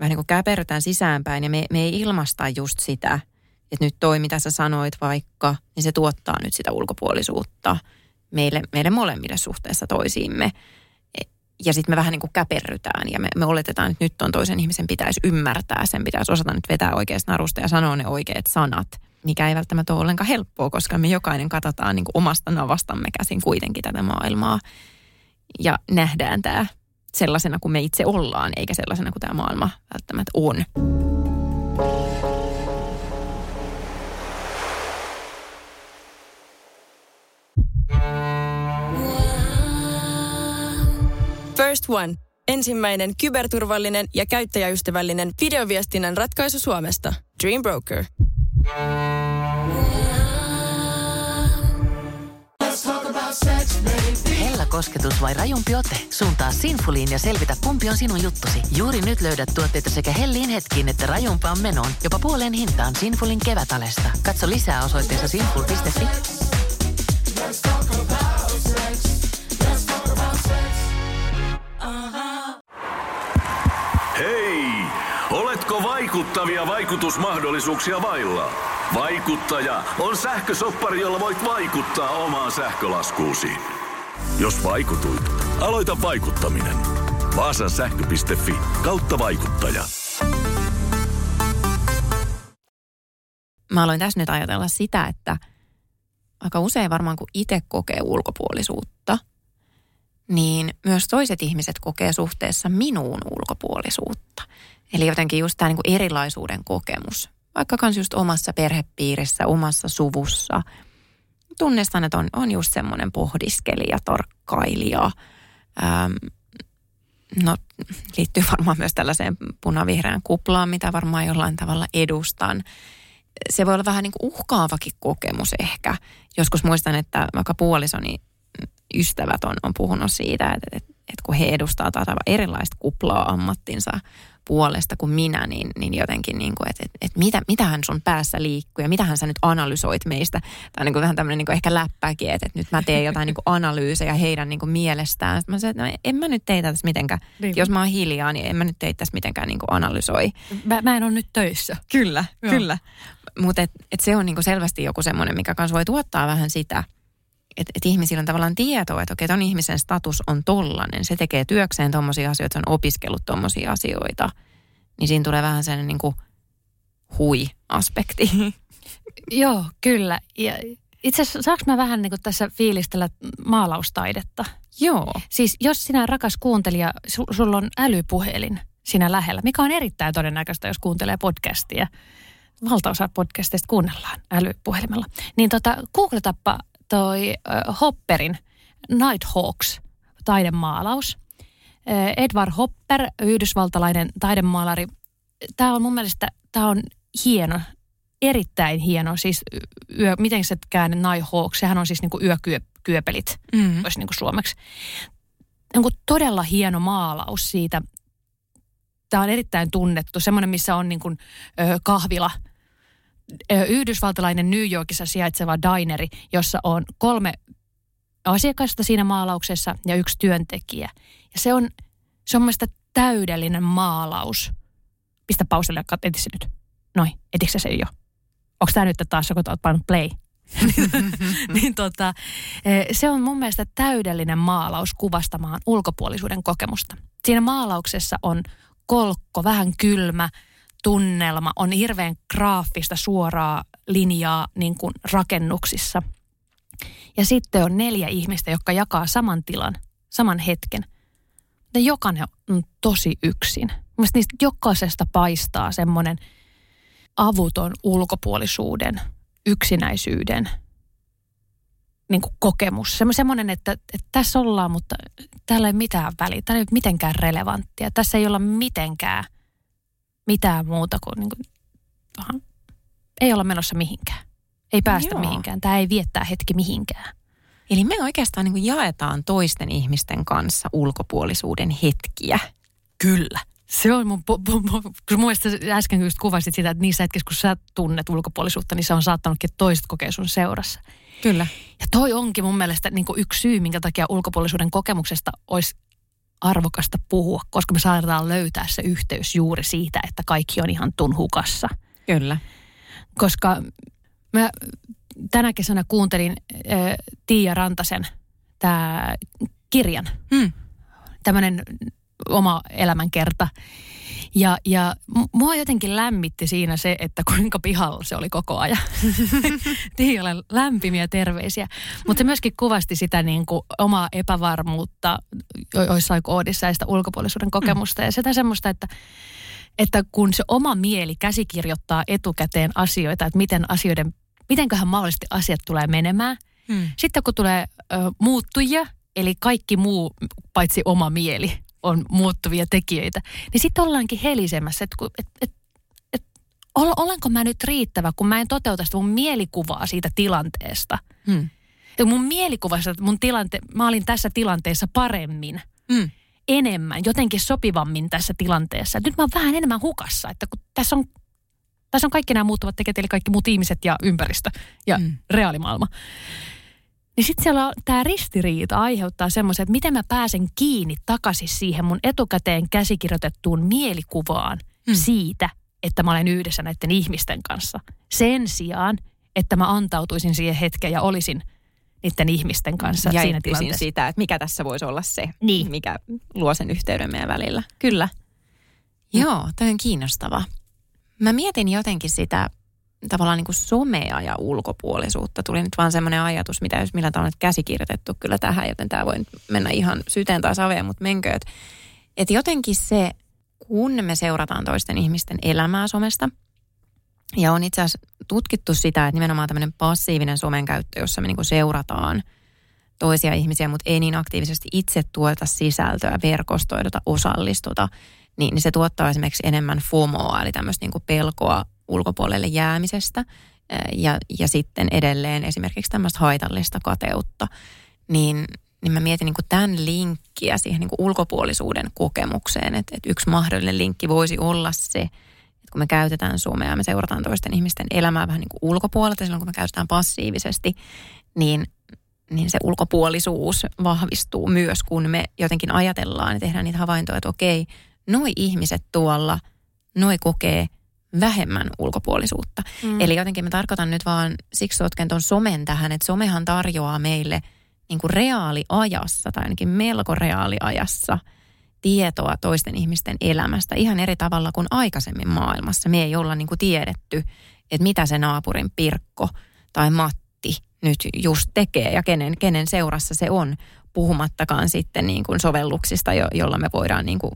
vähän niin kuin käperrytään sisäänpäin ja me, me ei ilmasta just sitä, että nyt toi, mitä sä sanoit vaikka, niin se tuottaa nyt sitä ulkopuolisuutta meille, meille molemmille suhteessa toisiimme. Ja sitten me vähän niin kuin käperrytään ja me, me oletetaan, että nyt on toisen ihmisen pitäisi ymmärtää, sen pitäisi osata nyt vetää oikeasta narusta ja sanoa ne oikeat sanat, mikä ei välttämättä ole ollenkaan helppoa, koska me jokainen katsotaan niin kuin omasta navastamme käsin kuitenkin tätä maailmaa ja nähdään tämä sellaisena kuin me itse ollaan, eikä sellaisena kuin tämä maailma välttämättä on. First One. Ensimmäinen kyberturvallinen ja käyttäjäystävällinen videoviestinnän ratkaisu Suomesta. Dream Broker. Hella kosketus vai rajumpi ote? Suuntaa Sinfuliin ja selvitä, kumpi on sinun juttusi. Juuri nyt löydät tuotteita sekä hellin hetkiin että rajumpaan menoon. Jopa puoleen hintaan Sinfulin kevätalesta. Katso lisää osoitteessa sinful.fi. vaikuttavia vaikutusmahdollisuuksia vailla? Vaikuttaja on sähkösoppari, jolla voit vaikuttaa omaan sähkölaskuusi. Jos vaikutuit, aloita vaikuttaminen. Vaasan sähkö.fi kautta vaikuttaja. Mä aloin tässä nyt ajatella sitä, että aika usein varmaan kun itse kokee ulkopuolisuutta, niin myös toiset ihmiset kokee suhteessa minuun ulkopuolisuutta. Eli jotenkin just tämä niin erilaisuuden kokemus, vaikka kans just omassa perhepiirissä, omassa suvussa – tunnistan, että on, on just semmoinen pohdiskelija, torkkailija. Ähm, no liittyy varmaan myös tällaiseen punavihreään kuplaan, mitä varmaan jollain tavalla edustan. se voi olla vähän niin kuin uhkaavakin kokemus ehkä. Joskus muistan, että vaikka puolisoni ystävät on, on puhunut siitä, että, että, että kun he edustaa taas erilaista kuplaa ammattinsa puolesta kuin minä, niin, niin jotenkin niin kuin, että, että, että mitä, mitähän sun päässä liikkuu ja mitähän sä nyt analysoit meistä. Tämä on niin kuin vähän tämmöinen niin kuin ehkä läppäkin, että, että nyt mä teen jotain niin kuin analyysejä heidän niin kuin mielestään. Sitten mä sanoin, että no, en mä nyt teitä tässä mitenkään. Niin. Jos mä oon hiljaa, niin en mä nyt teitä tässä mitenkään niin kuin analysoi. Mä, mä en ole nyt töissä. Kyllä, Joo. kyllä. Mutta et, et se on niin kuin selvästi joku semmoinen, mikä kanssa voi tuottaa vähän sitä – että et ihmisillä on tavallaan tietoa, että okei, ton ihmisen status on tollanen. Se tekee työkseen tommosia asioita, se on opiskellut tommosia asioita. Niin siinä tulee vähän sellainen niin kuin hui-aspekti. Joo, kyllä. Ja itse asiassa saanko mä vähän niin kuin tässä fiilistellä maalaustaidetta? Joo. Siis jos sinä rakas kuuntelija, su, sulla on älypuhelin siinä lähellä, mikä on erittäin todennäköistä, jos kuuntelee podcastia. Valtaosa podcasteista kuunnellaan älypuhelimella. Niin tota, googletappa toi Hopperin Nighthawks taidemaalaus. Edward Hopper, yhdysvaltalainen taidemaalari. Tämä on mun mielestä, tämä on hieno, erittäin hieno. Siis yö, miten se käänne Nighthawks, sehän on siis niinku yökyöpelit, mm-hmm. olisi niinku suomeksi. Niinku todella hieno maalaus siitä. Tämä on erittäin tunnettu, semmoinen, missä on niinku, ö, kahvila – yhdysvaltalainen New Yorkissa sijaitseva dineri, jossa on kolme asiakasta siinä maalauksessa ja yksi työntekijä. Ja se on, se on mielestäni täydellinen maalaus. Pistä pauselle ja eti se nyt. Noin, etikö se jo? Onko tämä nyt taas, kun olet pannut play? niin tota, se on mun mielestä täydellinen maalaus kuvastamaan ulkopuolisuuden kokemusta. Siinä maalauksessa on kolkko, vähän kylmä, tunnelma, on hirveän graafista suoraa linjaa niin kuin rakennuksissa. Ja sitten on neljä ihmistä, jotka jakaa saman tilan, saman hetken. Ja jokainen on tosi yksin. Mielestäni niistä jokaisesta paistaa semmoinen avuton ulkopuolisuuden, yksinäisyyden niin kuin kokemus. Semmoinen, että, että tässä ollaan, mutta täällä ei mitään väliä. Täällä ei ole mitenkään relevanttia. Tässä ei olla mitenkään – mitään muuta kuin, niin kuin aha, ei olla menossa mihinkään. Ei päästä Joo. mihinkään. Tämä ei viettää hetki mihinkään. Eli me oikeastaan niin kuin jaetaan toisten ihmisten kanssa ulkopuolisuuden hetkiä. Kyllä. Se on mun, kun mun mielestä äsken just kuvasit sitä, että niissä hetkissä, kun sä tunnet ulkopuolisuutta, niin se on saattanutkin, että toiset kokee sun seurassa. Kyllä. Ja toi onkin mun mielestä niin kuin yksi syy, minkä takia ulkopuolisuuden kokemuksesta olisi arvokasta puhua, koska me saadaan löytää se yhteys juuri siitä, että kaikki on ihan tunhukassa. Kyllä. Koska mä tänä kesänä kuuntelin äh, Tiia Rantasen tämä kirjan. Hmm. Tämmöinen oma elämänkerta. Ja, ja mua jotenkin lämmitti siinä se, että kuinka pihalla se oli koko ajan. Tiialle lämpimiä terveisiä. Mutta se myöskin kuvasti sitä niin kuin omaa epävarmuutta joissain koodissa ja sitä ulkopuolisuuden kokemusta. Ja sitä semmoista, että, että kun se oma mieli käsikirjoittaa etukäteen asioita, että miten asioiden, mitenköhän mahdollisesti asiat tulee menemään. Mm. Sitten kun tulee ö, muuttujia, eli kaikki muu paitsi oma mieli on muuttuvia tekijöitä, niin sitten ollaankin helisemässä, että et, et, et, olenko mä nyt riittävä, kun mä en toteuta sitä mun mielikuvaa siitä tilanteesta. Hmm. Ja mun mielikuvassa, että mun tilante, mä olin tässä tilanteessa paremmin, hmm. enemmän, jotenkin sopivammin tässä tilanteessa. Nyt mä oon vähän enemmän hukassa, että kun tässä on, tässä on kaikki nämä muuttuvat tekijät, eli kaikki muut ihmiset ja ympäristö ja hmm. reaalimaailma. Niin sitten siellä on, tämä ristiriita aiheuttaa semmoisen, että miten mä pääsen kiinni takaisin siihen mun etukäteen käsikirjoitettuun mielikuvaan hmm. siitä, että mä olen yhdessä näiden ihmisten kanssa. Sen sijaan, että mä antautuisin siihen hetkeen ja olisin niiden ihmisten kanssa ja siinä tilanteessa. sitä, että mikä tässä voisi olla se, niin. mikä luo sen yhteyden meidän välillä. Kyllä. Mm. Joo, toi on kiinnostava. Mä mietin jotenkin sitä tavallaan niin kuin somea ja ulkopuolisuutta. Tuli nyt vaan semmoinen ajatus, mitä jos millä tavalla käsikirjoitettu kyllä tähän, joten tämä voi mennä ihan syteen tai saveen, mutta menkö, että et jotenkin se, kun me seurataan toisten ihmisten elämää somesta, ja on itse asiassa tutkittu sitä, että nimenomaan tämmöinen passiivinen somen käyttö, jossa me niin kuin seurataan toisia ihmisiä, mutta ei niin aktiivisesti itse tuota sisältöä, verkostoidota, osallistuta, niin, niin se tuottaa esimerkiksi enemmän FOMOa, eli tämmöistä niin kuin pelkoa ulkopuolelle jäämisestä ja, ja sitten edelleen esimerkiksi tämmöistä haitallista kateutta, niin, niin mä mietin niin kuin tämän linkkiä siihen niin kuin ulkopuolisuuden kokemukseen, että, että yksi mahdollinen linkki voisi olla se, että kun me käytetään somea, me seurataan toisten ihmisten elämää vähän niin kuin ulkopuolelta silloin, kun me käytetään passiivisesti, niin niin se ulkopuolisuus vahvistuu myös, kun me jotenkin ajatellaan ja tehdään niitä havaintoja, että okei, noi ihmiset tuolla, noi kokee vähemmän ulkopuolisuutta. Mm. Eli jotenkin mä tarkoitan nyt vaan, siksi sotken tuon somen tähän, että somehan tarjoaa meille niin kuin reaaliajassa tai ainakin melko reaaliajassa tietoa toisten ihmisten elämästä ihan eri tavalla kuin aikaisemmin maailmassa. Me ei olla niin kuin tiedetty, että mitä se naapurin Pirkko tai Matti nyt just tekee ja kenen, kenen seurassa se on, puhumattakaan sitten niin kuin sovelluksista, jo, jolla me voidaan niin kuin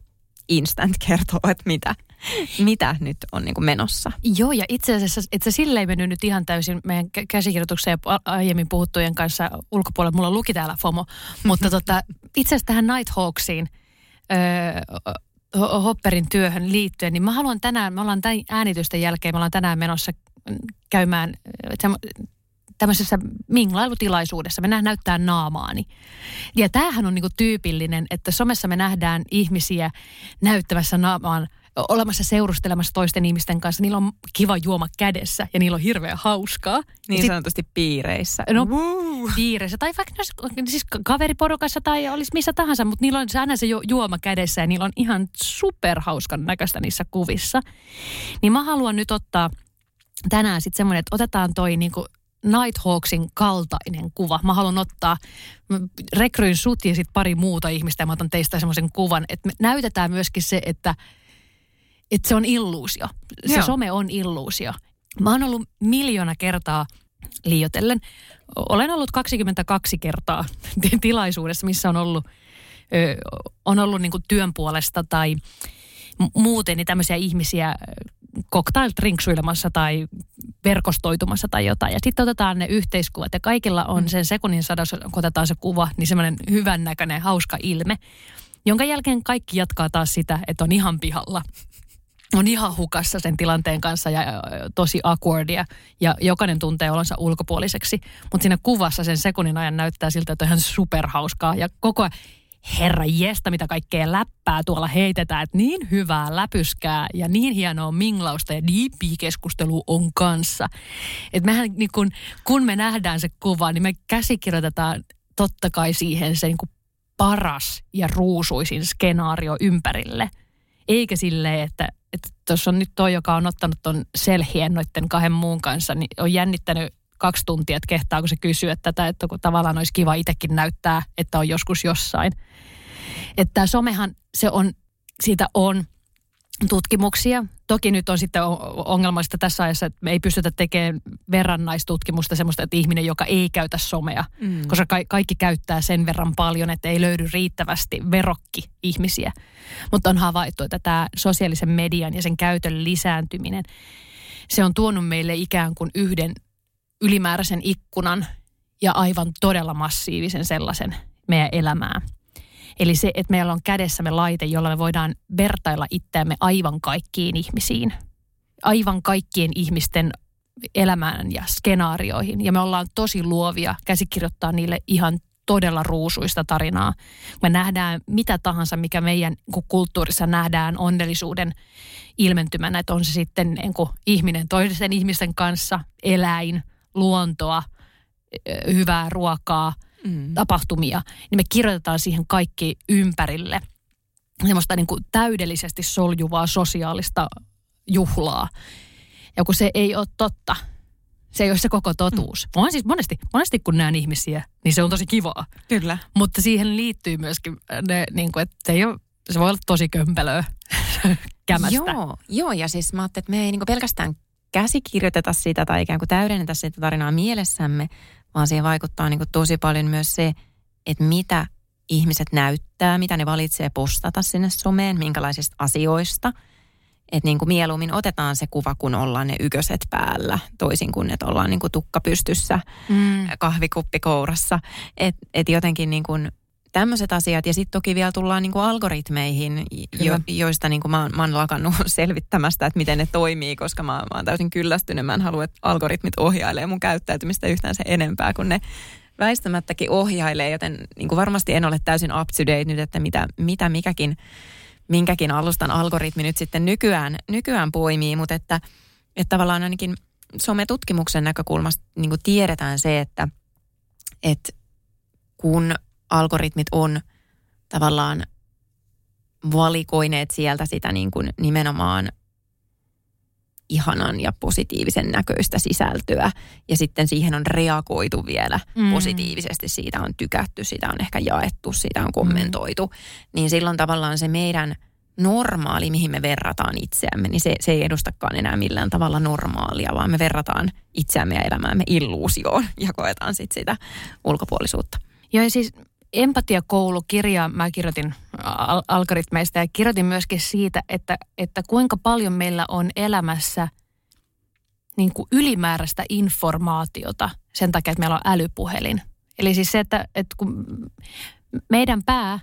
instant kertoa, että mitä, mitä nyt on niin kuin menossa. Joo, ja itse asiassa että sille ei mennyt nyt ihan täysin meidän käsikirjoitukseen ja aiemmin puhuttujen kanssa ulkopuolella. Mulla luki täällä FOMO, mutta tota, itse asiassa tähän Nighthawksiin, öö, Hopperin työhön liittyen, niin mä haluan tänään, me ollaan tämän äänitysten jälkeen, me ollaan tänään menossa käymään tämmöisessä minglailutilaisuudessa. Me näyttää naamaani. Ja tämähän on niinku tyypillinen, että somessa me nähdään ihmisiä näyttämässä naamaan olemassa seurustelemassa toisten ihmisten kanssa. Niillä on kiva juoma kädessä ja niillä on hirveän hauskaa. Niin sit, sanotusti piireissä. No Woo. piireissä tai vaikka siis kaveriporukassa tai olisi missä tahansa, mutta niillä on aina se juoma kädessä ja niillä on ihan superhauskan näköistä niissä kuvissa. Niin mä haluan nyt ottaa tänään sitten semmoinen, että otetaan toi niinku Nighthawksin kaltainen kuva. Mä haluan ottaa, rekryin sut ja sitten pari muuta ihmistä ja mä otan teistä semmoisen kuvan, että me näytetään myöskin se, että, että se on illuusio. Se Joo. some on illuusio. Mä oon ollut miljoona kertaa liiotellen. Olen ollut 22 kertaa tilaisuudessa, missä on ollut, ö, on ollut niin työn puolesta tai muuten niin tämmöisiä ihmisiä cocktail-drinksuilemassa tai verkostoitumassa tai jotain. Ja sitten otetaan ne yhteiskuvat ja kaikilla on mm. sen sekunnin sadossa, kun otetaan se kuva, niin semmoinen hyvän näköinen, hauska ilme, jonka jälkeen kaikki jatkaa taas sitä, että on ihan pihalla. On ihan hukassa sen tilanteen kanssa ja tosi awkwardia ja jokainen tuntee olonsa ulkopuoliseksi. Mutta siinä kuvassa sen sekunnin ajan näyttää siltä, että on ihan superhauskaa ja koko ajan herra jesta, mitä kaikkea läppää tuolla heitetään, että niin hyvää läpyskää ja niin hienoa minglausta ja keskustelu on kanssa. Että mehän niin kun, kun me nähdään se kuva, niin me käsikirjoitetaan totta kai siihen se niin paras ja ruusuisin skenaario ympärille. Eikä silleen, että tuossa on nyt toi, joka on ottanut ton selhien noiden kahden muun kanssa, niin on jännittänyt kaksi tuntia, että kehtaako se kysyä tätä, että kun tavallaan olisi kiva itsekin näyttää, että on joskus jossain. Että somehan se on, siitä on tutkimuksia. Toki nyt on sitten ongelmallista tässä ajassa, että me ei pystytä tekemään verrannaistutkimusta semmoista, että ihminen, joka ei käytä somea, mm. koska ka- kaikki käyttää sen verran paljon, että ei löydy riittävästi verokki-ihmisiä. Mutta on havaittu, että tämä sosiaalisen median ja sen käytön lisääntyminen, se on tuonut meille ikään kuin yhden ylimääräisen ikkunan ja aivan todella massiivisen sellaisen meidän elämään. Eli se, että meillä on kädessämme laite, jolla me voidaan vertailla itseämme aivan kaikkiin ihmisiin. Aivan kaikkien ihmisten elämään ja skenaarioihin. Ja me ollaan tosi luovia käsikirjoittaa niille ihan todella ruusuista tarinaa. Me nähdään mitä tahansa, mikä meidän kulttuurissa nähdään onnellisuuden ilmentymänä, että on se sitten niin kuin ihminen toisen ihmisten kanssa, eläin – luontoa, hyvää ruokaa, mm. tapahtumia, niin me kirjoitetaan siihen kaikki ympärille semmoista niin kuin täydellisesti soljuvaa sosiaalista juhlaa. Ja kun se ei ole totta, se ei ole se koko totuus. Mm. Mä siis monesti, monesti kun näen ihmisiä, niin se on tosi kivaa. Kyllä. Mutta siihen liittyy myöskin ne, niin kuin, että se, ei ole, se voi olla tosi kömpelöä kämästä. Joo, joo, ja siis mä ajattelin, että me ei niin pelkästään käsikirjoiteta sitä tai ikään kuin täydennetä sitä tarinaa mielessämme, vaan siihen vaikuttaa niin kuin tosi paljon myös se, että mitä ihmiset näyttää, mitä ne valitsee postata sinne someen, minkälaisista asioista. Että niin kuin mieluummin otetaan se kuva, kun ollaan ne yköset päällä, toisin kuin että ollaan niin kuin tukka pystyssä, mm. kahvikuppi kourassa. Että et jotenkin niin kuin tämmöiset asiat. Ja sitten toki vielä tullaan niin kuin algoritmeihin, jo, joista niin kuin mä, oon, mä oon lakannut selvittämästä, että miten ne toimii, koska mä, mä oon täysin kyllästynyt. Mä en halua, että algoritmit ohjailee mun käyttäytymistä yhtään se enempää, kun ne väistämättäkin ohjailee, joten niin kuin varmasti en ole täysin up to date nyt, että mitä, mitä mikäkin, minkäkin alustan algoritmi nyt sitten nykyään, nykyään poimii, mutta että, että tavallaan ainakin sometutkimuksen näkökulmasta niin kuin tiedetään se, että, että kun algoritmit on tavallaan valikoineet sieltä sitä niin kuin nimenomaan ihanan ja positiivisen näköistä sisältöä. Ja sitten siihen on reagoitu vielä mm. positiivisesti. Siitä on tykätty, sitä on ehkä jaettu, sitä on kommentoitu. Mm. Niin silloin tavallaan se meidän normaali, mihin me verrataan itseämme, niin se, se ei edustakaan enää millään tavalla normaalia, vaan me verrataan itseämme ja elämäämme illuusioon ja koetaan sitten sitä ulkopuolisuutta. Joo ja siis empatiakoulukirja mä kirjoitin al- algoritmeista ja kirjoitin myöskin siitä, että, että kuinka paljon meillä on elämässä niin kuin ylimääräistä informaatiota sen takia, että meillä on älypuhelin. Eli siis se, että, että kun meidän pää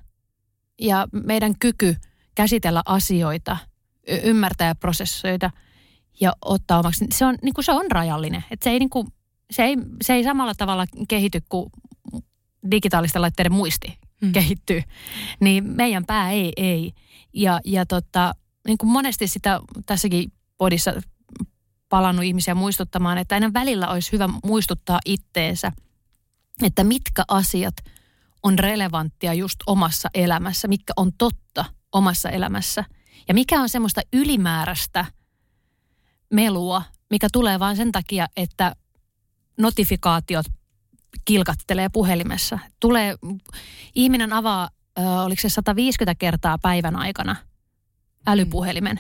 ja meidän kyky käsitellä asioita, ymmärtää ja prosessoida ja ottaa omaksi, se on, niin kuin se on rajallinen. Että se, ei, niin kuin, se, ei, se ei samalla tavalla kehity kuin digitaalisten laitteiden muisti mm. kehittyy, niin meidän pää ei, ei. Ja, ja tota, niin kuin monesti sitä tässäkin podissa palannut ihmisiä muistuttamaan, että aina välillä olisi hyvä muistuttaa itteensä, että mitkä asiat on relevanttia just omassa elämässä, mikä on totta omassa elämässä ja mikä on semmoista ylimääräistä melua, mikä tulee vain sen takia, että notifikaatiot kilkattelee puhelimessa. Tulee, ihminen avaa, ö, oliko se 150 kertaa päivän aikana älypuhelimen.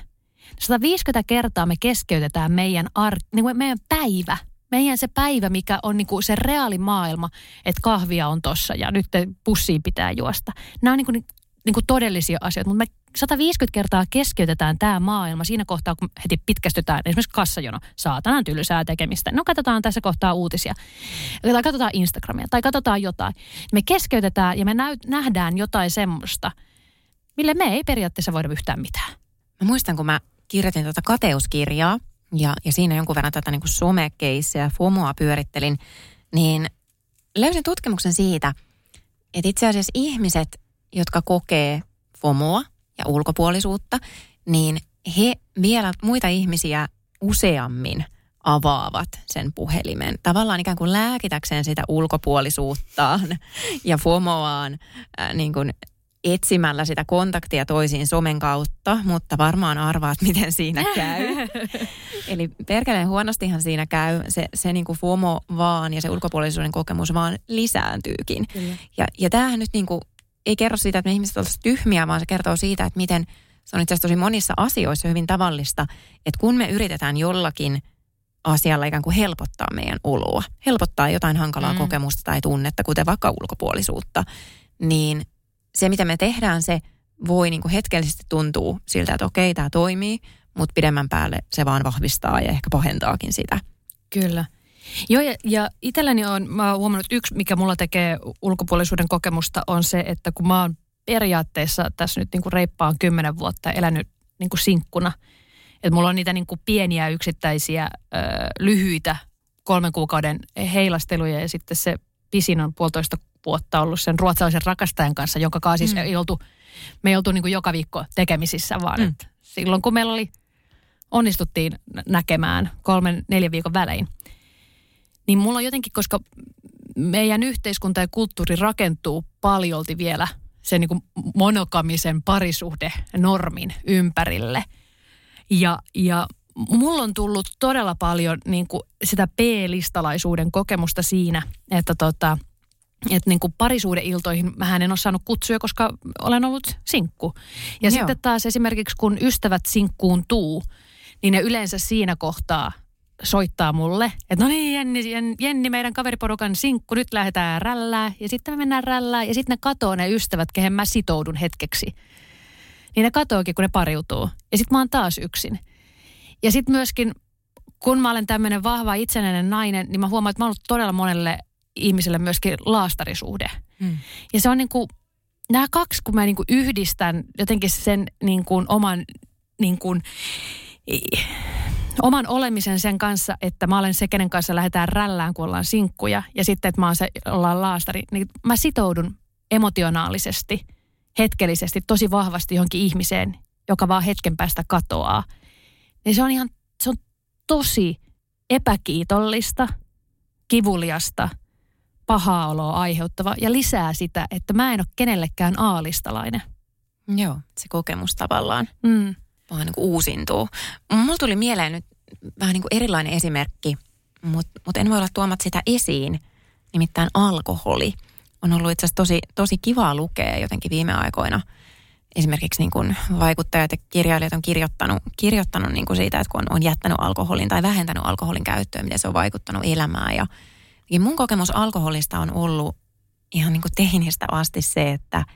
150 kertaa me keskeytetään meidän, ar, niin kuin meidän päivä, meidän se päivä, mikä on niin kuin se reaalimaailma, että kahvia on tossa ja nyt pussiin pitää juosta. Nämä on niin kuin, niin kuin todellisia asioita, mutta me 150 kertaa keskeytetään tämä maailma siinä kohtaa, kun heti pitkästytään esimerkiksi kassajono. Saatanan tylsää tekemistä. No katsotaan tässä kohtaa uutisia. Tai katsotaan Instagramia tai katsotaan jotain. Me keskeytetään ja me nähdään jotain semmoista, mille me ei periaatteessa voida yhtään mitään. Mä muistan, kun mä kirjoitin tuota kateuskirjaa ja, ja siinä jonkun verran tätä niin somekeissiä ja FOMOa pyörittelin, niin löysin tutkimuksen siitä, että itse asiassa ihmiset, jotka kokee FOMOa, ja ulkopuolisuutta, niin he vielä muita ihmisiä useammin avaavat sen puhelimen. Tavallaan ikään kuin lääkitäkseen sitä ulkopuolisuuttaan ja FOMOaan äh, niin kuin etsimällä sitä kontaktia toisiin somen kautta, mutta varmaan arvaat, miten siinä käy. Eli perkeleen huonostihan siinä käy. Se, se niin kuin FOMO vaan ja se ulkopuolisuuden kokemus vaan lisääntyykin. Kyllä. Ja, ja tämähän nyt niin kuin ei kerro siitä, että me ihmiset olisivat tyhmiä, vaan se kertoo siitä, että miten se on itse asiassa tosi monissa asioissa hyvin tavallista, että kun me yritetään jollakin asialla ikään kuin helpottaa meidän oloa, helpottaa jotain hankalaa mm. kokemusta tai tunnetta, kuten vaikka ulkopuolisuutta, niin se, mitä me tehdään, se voi niin kuin hetkellisesti tuntua siltä, että okei, tämä toimii, mutta pidemmän päälle se vaan vahvistaa ja ehkä pahentaakin sitä. Kyllä. Joo, ja, ja itselläni on, mä oon huomannut, että yksi, mikä mulla tekee ulkopuolisuuden kokemusta, on se, että kun mä oon periaatteessa tässä nyt niin kuin reippaan kymmenen vuotta elänyt niin kuin sinkkuna, että mulla on niitä niin kuin pieniä yksittäisiä ö, lyhyitä kolmen kuukauden heilasteluja ja sitten se pisin on puolitoista vuotta ollut sen ruotsalaisen rakastajan kanssa, jonka kanssa siis mm. ei oltu, me ei oltu niin kuin joka viikko tekemisissä, vaan mm. että silloin kun meillä oli, onnistuttiin näkemään kolmen, neljän viikon välein – niin mulla on jotenkin, koska meidän yhteiskunta ja kulttuuri rakentuu paljolti vielä sen niin kuin monokamisen parisuhde normin ympärille. Ja, ja mulla on tullut todella paljon niin kuin sitä P-listalaisuuden kokemusta siinä, että tota, että niin kuin parisuudeiltoihin mä en ole saanut kutsuja, koska olen ollut sinkku. Ja Joo. sitten taas esimerkiksi kun ystävät sinkkuun tuu, niin ne yleensä siinä kohtaa soittaa mulle, että no niin Jenni, Jenni, meidän kaveriporukan sinkku, nyt lähdetään rällää. Ja sitten me mennään rällää ja sitten ne katoo ne ystävät, kehen mä sitoudun hetkeksi. Niin ne katookin, kun ne pariutuu. Ja sitten mä oon taas yksin. Ja sitten myöskin, kun mä olen tämmöinen vahva itsenäinen nainen, niin mä huomaan, että mä oon ollut todella monelle ihmiselle myöskin laastarisuhde. Hmm. Ja se on niin kuin, nämä kaksi, kun mä niin kuin yhdistän jotenkin sen niin kuin oman niin kuin, oman olemisen sen kanssa, että mä olen se, kenen kanssa lähdetään rällään, kun ollaan sinkkuja, ja sitten, että mä oon se, ollaan laastari, niin mä sitoudun emotionaalisesti, hetkellisesti, tosi vahvasti johonkin ihmiseen, joka vaan hetken päästä katoaa. Niin se on ihan, se on tosi epäkiitollista, kivuliasta, pahaa oloa aiheuttava ja lisää sitä, että mä en ole kenellekään aalistalainen. Joo, se kokemus tavallaan. Mm vaan niin kuin uusintuu. Mulla tuli mieleen nyt vähän niin kuin erilainen esimerkki, mutta mut en voi olla tuomat sitä esiin. Nimittäin alkoholi on ollut itse asiassa tosi, tosi kivaa lukea jotenkin viime aikoina. Esimerkiksi niin kuin vaikuttajat ja kirjailijat on kirjoittanut, kirjoittanut niin kuin siitä, että kun on, on jättänyt alkoholin tai vähentänyt alkoholin käyttöä, miten se on vaikuttanut elämään. Ja, ja mun kokemus alkoholista on ollut ihan niin kuin teinistä asti se, että –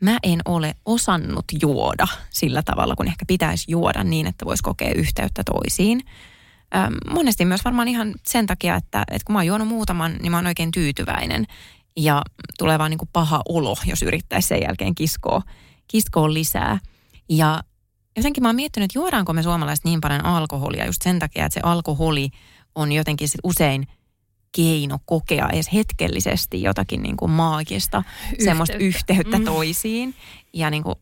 mä en ole osannut juoda sillä tavalla, kun ehkä pitäisi juoda niin, että voisi kokea yhteyttä toisiin. Monesti myös varmaan ihan sen takia, että, että kun mä oon juonut muutaman, niin mä oon oikein tyytyväinen. Ja tulee vaan niin kuin paha olo, jos yrittäisi sen jälkeen kiskoa, kiskoa lisää. Ja jotenkin mä oon miettinyt, että juodaanko me suomalaiset niin paljon alkoholia just sen takia, että se alkoholi on jotenkin sit usein – keino kokea edes hetkellisesti jotakin niin kuin maagista, yhteyttä. semmoista yhteyttä mm. toisiin ja niin kuin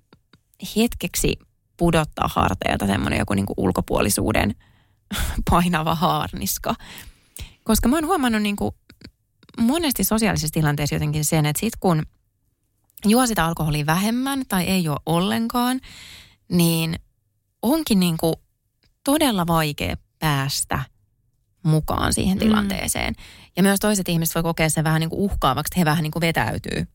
hetkeksi pudottaa harteilta semmoinen joku niin kuin ulkopuolisuuden painava haarniska. Koska mä oon huomannut niin kuin monesti sosiaalisissa tilanteissa jotenkin sen, että sit kun juo sitä alkoholia vähemmän tai ei juo ollenkaan, niin onkin niin kuin todella vaikea päästä mukaan siihen mm. tilanteeseen. Mm. Ja myös toiset ihmiset voi kokea sen vähän niin kuin uhkaavaksi, että he vähän niin kuin vetäytyy,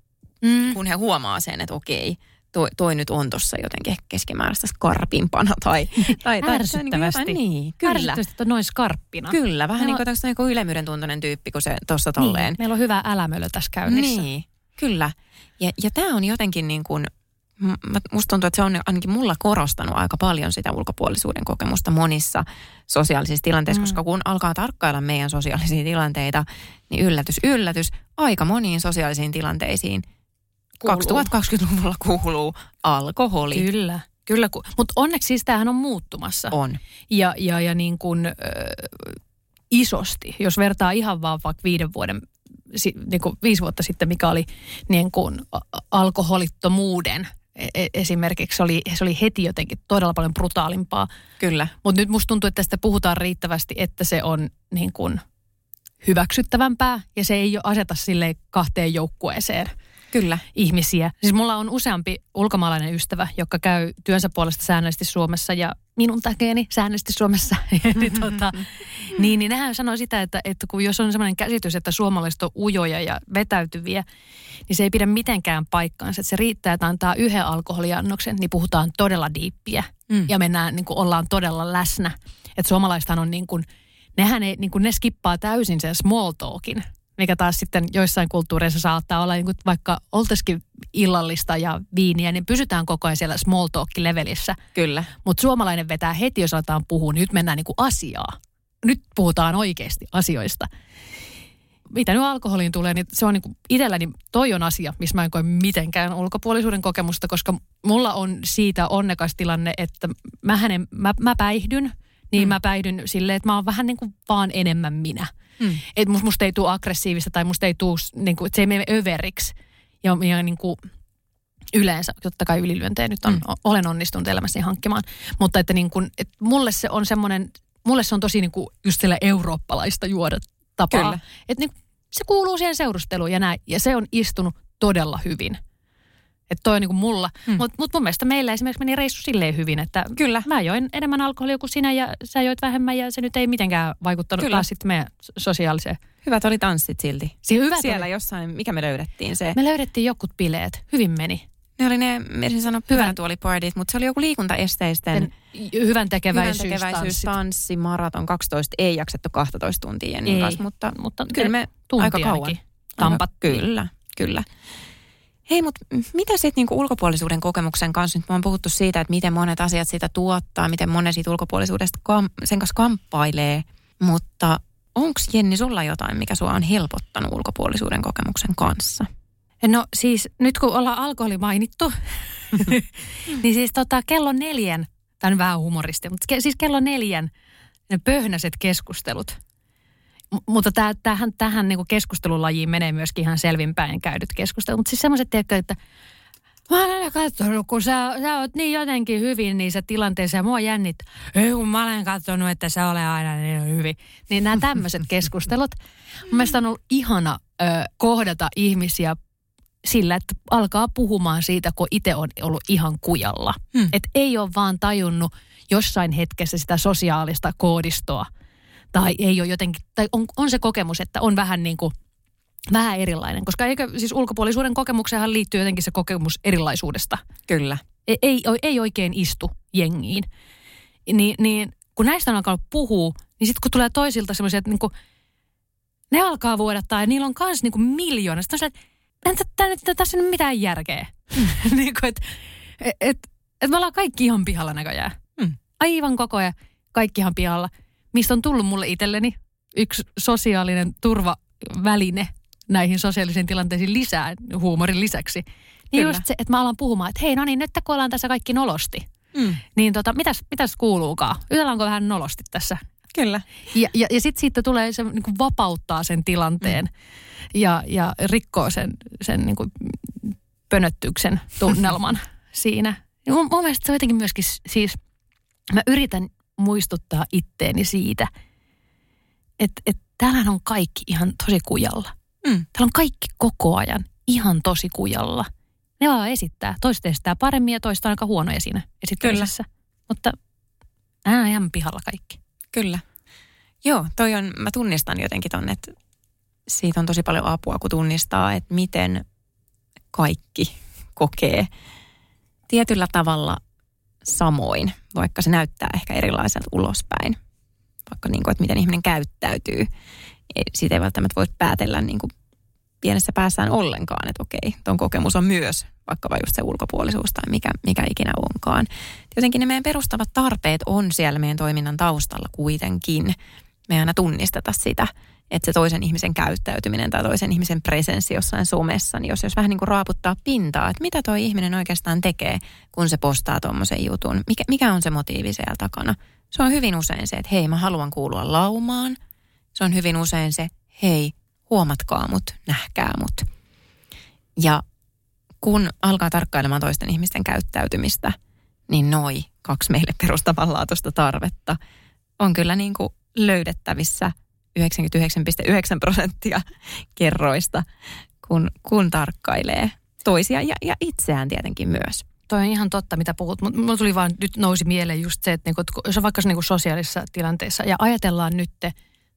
mm. kun he huomaa sen, että okei, toi, toi nyt on tuossa jotenkin keskimääräistä skarpimpana tai, tai, tai Ärsyttävästi. Niin, niin, kyllä. Ärsyttävästi, että noin skarppina. Kyllä, vähän Meillä niin kuin on... niin ylemmyyden tuntoinen tyyppi, kun se tuossa niin, tolleen. Niin, meillä on hyvä älämölö tässä käynnissä. Niin, kyllä. Ja, ja tämä on jotenkin niin kuin musta tuntuu, että se on ainakin mulla korostanut aika paljon sitä ulkopuolisuuden kokemusta monissa sosiaalisissa tilanteissa, mm. koska kun alkaa tarkkailla meidän sosiaalisia tilanteita, niin yllätys, yllätys, aika moniin sosiaalisiin tilanteisiin kuuluu. 2020-luvulla kuuluu alkoholi. Kyllä. Kyllä, mutta onneksi siis tämähän on muuttumassa. On. Ja, ja, ja niin kuin, ö, isosti, jos vertaa ihan vaan vaikka viiden vuoden niin kuin viisi vuotta sitten, mikä oli niin kuin alkoholittomuuden E, e, esimerkiksi oli, se oli heti jotenkin todella paljon brutaalimpaa. Kyllä. Mutta nyt musta tuntuu, että tästä puhutaan riittävästi, että se on niin kuin hyväksyttävämpää ja se ei aseta sille kahteen joukkueeseen – Kyllä. ihmisiä. Siis mulla on useampi ulkomaalainen ystävä, joka käy työnsä puolesta säännöllisesti Suomessa ja minun takeeni säännöllisesti Suomessa. niin, tota, niin, niin nehän sanoo sitä, että, että kun jos on sellainen käsitys, että suomalaiset on ujoja ja vetäytyviä, niin se ei pidä mitenkään paikkaansa. Että se riittää, että antaa yhden alkoholiannoksen, niin puhutaan todella diippiä mm. ja mennään, niin kuin ollaan todella läsnä. Että suomalaisethan on niin kuin, nehän ei, niin kuin ne skippaa täysin sen small talkin mikä taas sitten joissain kulttuureissa saattaa olla, niin kuin vaikka oltaisikin illallista ja viiniä, niin pysytään koko ajan siellä small talk-levelissä. Kyllä. Mutta suomalainen vetää heti, jos aletaan puhua, niin nyt mennään niin kuin asiaa. Nyt puhutaan oikeasti asioista. Mitä nyt alkoholiin tulee, niin se on niin kuin itselläni, toi on asia, missä mä en koe mitenkään ulkopuolisuuden kokemusta, koska mulla on siitä onnekas tilanne, että mä, hänen, mä, mä päihdyn, niin mm. mä päihdyn silleen, että mä oon vähän niin kuin vaan enemmän minä. Mm. Että musta, musta ei tule aggressiivista tai musta ei tule, niin kuin, että se ei mene överiksi. Ja, ja niin kuin, yleensä, totta kai ylilyöntejä nyt on, mm. olen onnistunut elämässäni hankkimaan. Mutta että, niin kuin, että mulle se on semmoinen, mulle se on tosi niin kuin just sillä eurooppalaista juoda tapaa. Kyllä. Että niin, se kuuluu siihen seurusteluun ja näin. Ja se on istunut todella hyvin. Että toi on niin kuin mulla. Mm. Mutta mut mun mielestä meillä esimerkiksi meni reissu silleen hyvin, että Kyllä. mä join enemmän alkoholia kuin sinä ja sä joit vähemmän ja se nyt ei mitenkään vaikuttanut Kyllä. taas sitten meidän sosiaaliseen. Hyvät oli tanssit silti. Si- hyvät Siellä oli. jossain, mikä me löydettiin se? Me löydettiin jokut bileet. Hyvin meni. Ne oli ne, mietin sanoa pyörän tuolipartit, mutta se oli joku liikuntaesteisten. Hyvän tekeväisyys, hyvän tekeväisyys tanssi, maraton 12, ei jaksettu 12 tuntia Jennin kanssa, mutta, mutta kyllä me aika kauan. Tampattiin. Kyllä, kyllä. Hei, mutta mitä sitten niinku ulkopuolisuuden kokemuksen kanssa? Nyt me on puhuttu siitä, että miten monet asiat sitä tuottaa, miten monet siitä ulkopuolisuudesta kam- sen kanssa kamppailee. Mutta onko Jenni sulla jotain, mikä sua on helpottanut ulkopuolisuuden kokemuksen kanssa? No siis nyt kun ollaan alkoholi mainittu, niin siis tota, kello neljän, tämä on vähän humoristi, mutta ke, siis kello neljän ne pöhnäiset keskustelut. Mutta tää, tähän, tähän niin keskustelulajiin menee myöskin ihan selvinpäin käydyt keskustelut. Mutta siis semmoiset, että Mä olen aina katsonut, kun sä, sä oot niin jotenkin hyvin niissä tilanteissa ja mua jännit. Ei kun mä olen katsonut, että sä ole aina niin hyvin. Niin nämä tämmöiset keskustelut. Mun mielestä on ollut ihana ö, kohdata ihmisiä sillä, että alkaa puhumaan siitä, kun itse on ollut ihan kujalla. Hmm. Että ei ole vaan tajunnut jossain hetkessä sitä sosiaalista koodistoa. Tai ei ole jotenkin, tai on, on se kokemus, että on vähän niin kuin – vähän erilainen, koska eikö siis ulkopuolisuuden kokemukseenhan liittyy jotenkin se kokemus erilaisuudesta. Kyllä. Ei, ei, ei oikein istu jengiin. Ni, niin kun näistä on alkanut puhua, niin sitten kun tulee toisilta semmoisia, että niinku, ne alkaa vuodattaa ja niillä on myös niinku miljoona. Sitten on se, että nyt tässä ei ole mitään järkeä. niin kuin, että et, et, et me ollaan kaikki ihan pihalla näköjään. Mm. Aivan koko ajan kaikki ihan pihalla. Mistä on tullut mulle itselleni yksi sosiaalinen turvaväline näihin sosiaalisiin tilanteisiin lisää huumorin lisäksi. Niin Kyllä. just se, että mä alan puhumaan, että hei no niin, nyt kun ollaan tässä kaikki nolosti, mm. niin tota, mitäs, mitäs kuuluukaan? Ytellaanko vähän nolosti tässä? Kyllä. Ja, ja, ja sitten siitä tulee se niin kuin vapauttaa sen tilanteen mm. ja, ja rikkoo sen, sen niin kuin pönöttyksen tunnelman siinä. Mun, mun mielestä se on jotenkin myöskin siis, mä yritän muistuttaa itteeni siitä, että, että täällähän on kaikki ihan tosi kujalla. Mm. Täällä on kaikki koko ajan ihan tosi kujalla. Ne vaan esittää. Toiset esittää paremmin ja toista on aika huonoja siinä esittämisessä. Kyllä. Mutta nämä on ihan pihalla kaikki. Kyllä. Joo, toi on, mä tunnistan jotenkin ton, että siitä on tosi paljon apua, kun tunnistaa, että miten kaikki kokee tietyllä tavalla samoin, vaikka se näyttää ehkä erilaiselta ulospäin. Vaikka niin kuin, että miten ihminen käyttäytyy siitä ei välttämättä voi päätellä niin kuin pienessä päässään ollenkaan, että okei, tuon kokemus on myös vaikka just se ulkopuolisuus tai mikä, mikä ikinä onkaan. Jotenkin ne meidän perustavat tarpeet on siellä meidän toiminnan taustalla kuitenkin. Me ei aina tunnisteta sitä, että se toisen ihmisen käyttäytyminen tai toisen ihmisen presenssi jossain somessa, niin jos, jos vähän niin kuin raaputtaa pintaa, että mitä tuo ihminen oikeastaan tekee, kun se postaa tuommoisen jutun, mikä, mikä on se motiivi siellä takana. Se on hyvin usein se, että hei, mä haluan kuulua laumaan – se on hyvin usein se, hei, huomatkaa mut, nähkää mut. Ja kun alkaa tarkkailemaan toisten ihmisten käyttäytymistä, niin noi kaksi meille perustavanlaatuista tarvetta on kyllä niin kuin löydettävissä 99,9 prosenttia kerroista, kun, kun tarkkailee toisia ja, ja itseään tietenkin myös. Toi on ihan totta, mitä puhut. Mulla tuli vaan, nyt nousi mieleen just se, että niinku, jos on vaikka niinku sosiaalisissa tilanteissa ja ajatellaan nyt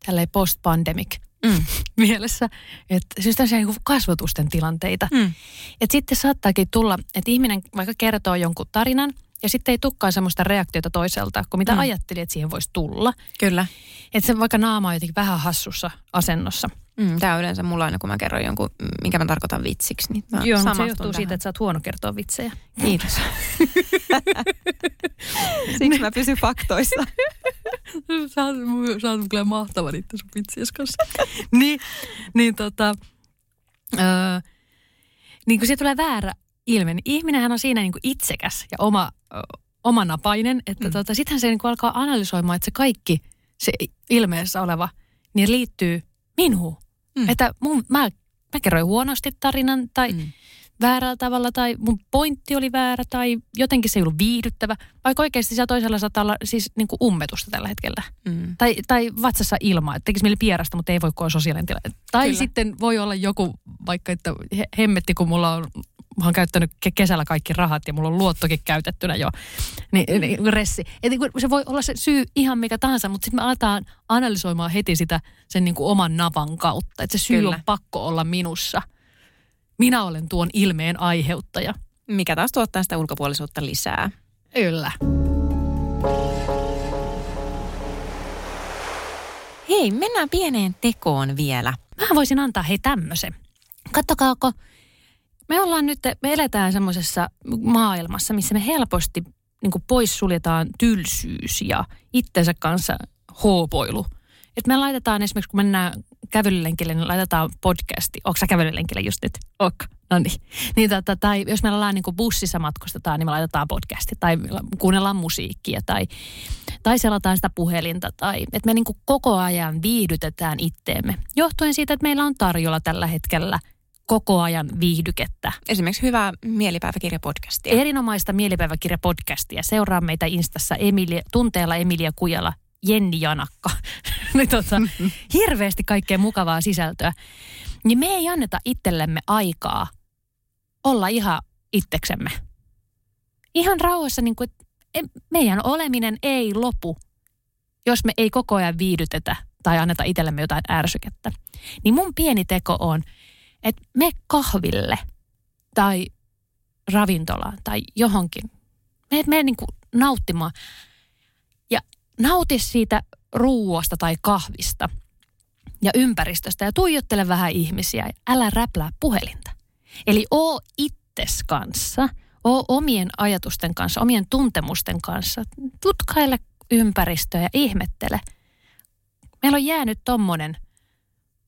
tälleen post-pandemic mm. mielessä. Että siis tämmöisiä niin kasvotusten tilanteita. Mm. Että sitten saattaakin tulla, että ihminen vaikka kertoo jonkun tarinan ja sitten ei tukkaan semmoista reaktiota toiselta, kuin mitä mm. ajatteli, että siihen voisi tulla. Kyllä. Että se vaikka naama on jotenkin vähän hassussa asennossa. Mm, tämä on yleensä mulla aina, kun mä kerron jonkun, minkä mä tarkoitan vitsiksi. Niin Joo, mutta se johtuu tähän. siitä, että sä oot huono kertoa vitsejä. Kiitos. Siksi mä pysyn faktoissa. sä, oot, sä oot kyllä mahtava niiden sun vitsies kanssa. niin, niin tota, öö, niin kun siitä tulee väärä ilme, niin ihminenhän on siinä niin kuin itsekäs ja oma, omanapainen, että mm. tota, sittenhän se niin kuin alkaa analysoimaan, että se kaikki, se ilmeessä oleva, niin liittyy minuun. Mm. Että mun, mä, mä kerroin huonosti tarinan tai mm. Väärällä tavalla tai mun pointti oli väärä tai jotenkin se ei ollut viihdyttävä. Vaikka oikeasti siellä toisella saattaa olla siis niin kuin ummetusta tällä hetkellä. Mm. Tai, tai vatsassa ilmaa, että tekisi meille pierasta, mutta ei voi koa sosiaalinen tila. Tai Kyllä. sitten voi olla joku, vaikka että hemmetti, kun mulla on mä oon käyttänyt kesällä kaikki rahat ja mulla on luottokin käytettynä jo, niin, niin ressi. Et niin se voi olla se syy ihan mikä tahansa, mutta sitten me aletaan analysoimaan heti sitä sen niin kuin oman navan kautta. Että se syy Kyllä. on pakko olla minussa. Minä olen tuon ilmeen aiheuttaja. Mikä taas tuottaa sitä ulkopuolisuutta lisää. Kyllä. Hei, mennään pieneen tekoon vielä. Mä voisin antaa hei tämmöisen. Kattokaako, me ollaan nyt, me eletään semmoisessa maailmassa, missä me helposti niin poissuljetaan tylsyys ja itsensä kanssa hoopoilu. Et me laitetaan esimerkiksi, kun mennään kävelylenkille, niin laitetaan podcasti. Onko sä kävelylenkillä just nyt? Ok. No niin. niin tota, tai jos me ollaan niin kuin bussissa matkustetaan, niin me laitetaan podcasti. Tai kuunnellaan musiikkia. Tai, tai selataan sitä puhelinta. Tai että me niin kuin koko ajan viihdytetään itteemme. Johtuen siitä, että meillä on tarjolla tällä hetkellä koko ajan viihdykettä. Esimerkiksi hyvää mielipäiväkirjapodcastia. Erinomaista mielipäiväkirjapodcastia. Seuraa meitä Instassa Emilia, tunteella Emilia Kujala Jenni Janakka. niin tota, hirveästi kaikkea mukavaa sisältöä. Niin me ei anneta itsellemme aikaa olla ihan itseksemme. Ihan rauhassa, niin kuin, meidän oleminen ei lopu, jos me ei koko ajan viihdytetä tai anneta itsellemme jotain ärsykettä. Niin mun pieni teko on, että me kahville tai ravintolaan tai johonkin. Me, me niin kuin nauttimaan nauti siitä ruuasta tai kahvista ja ympäristöstä ja tuijottele vähän ihmisiä. Älä räplää puhelinta. Eli oo itses kanssa, oo omien ajatusten kanssa, omien tuntemusten kanssa. Tutkaile ympäristöä ja ihmettele. Meillä on jäänyt tommonen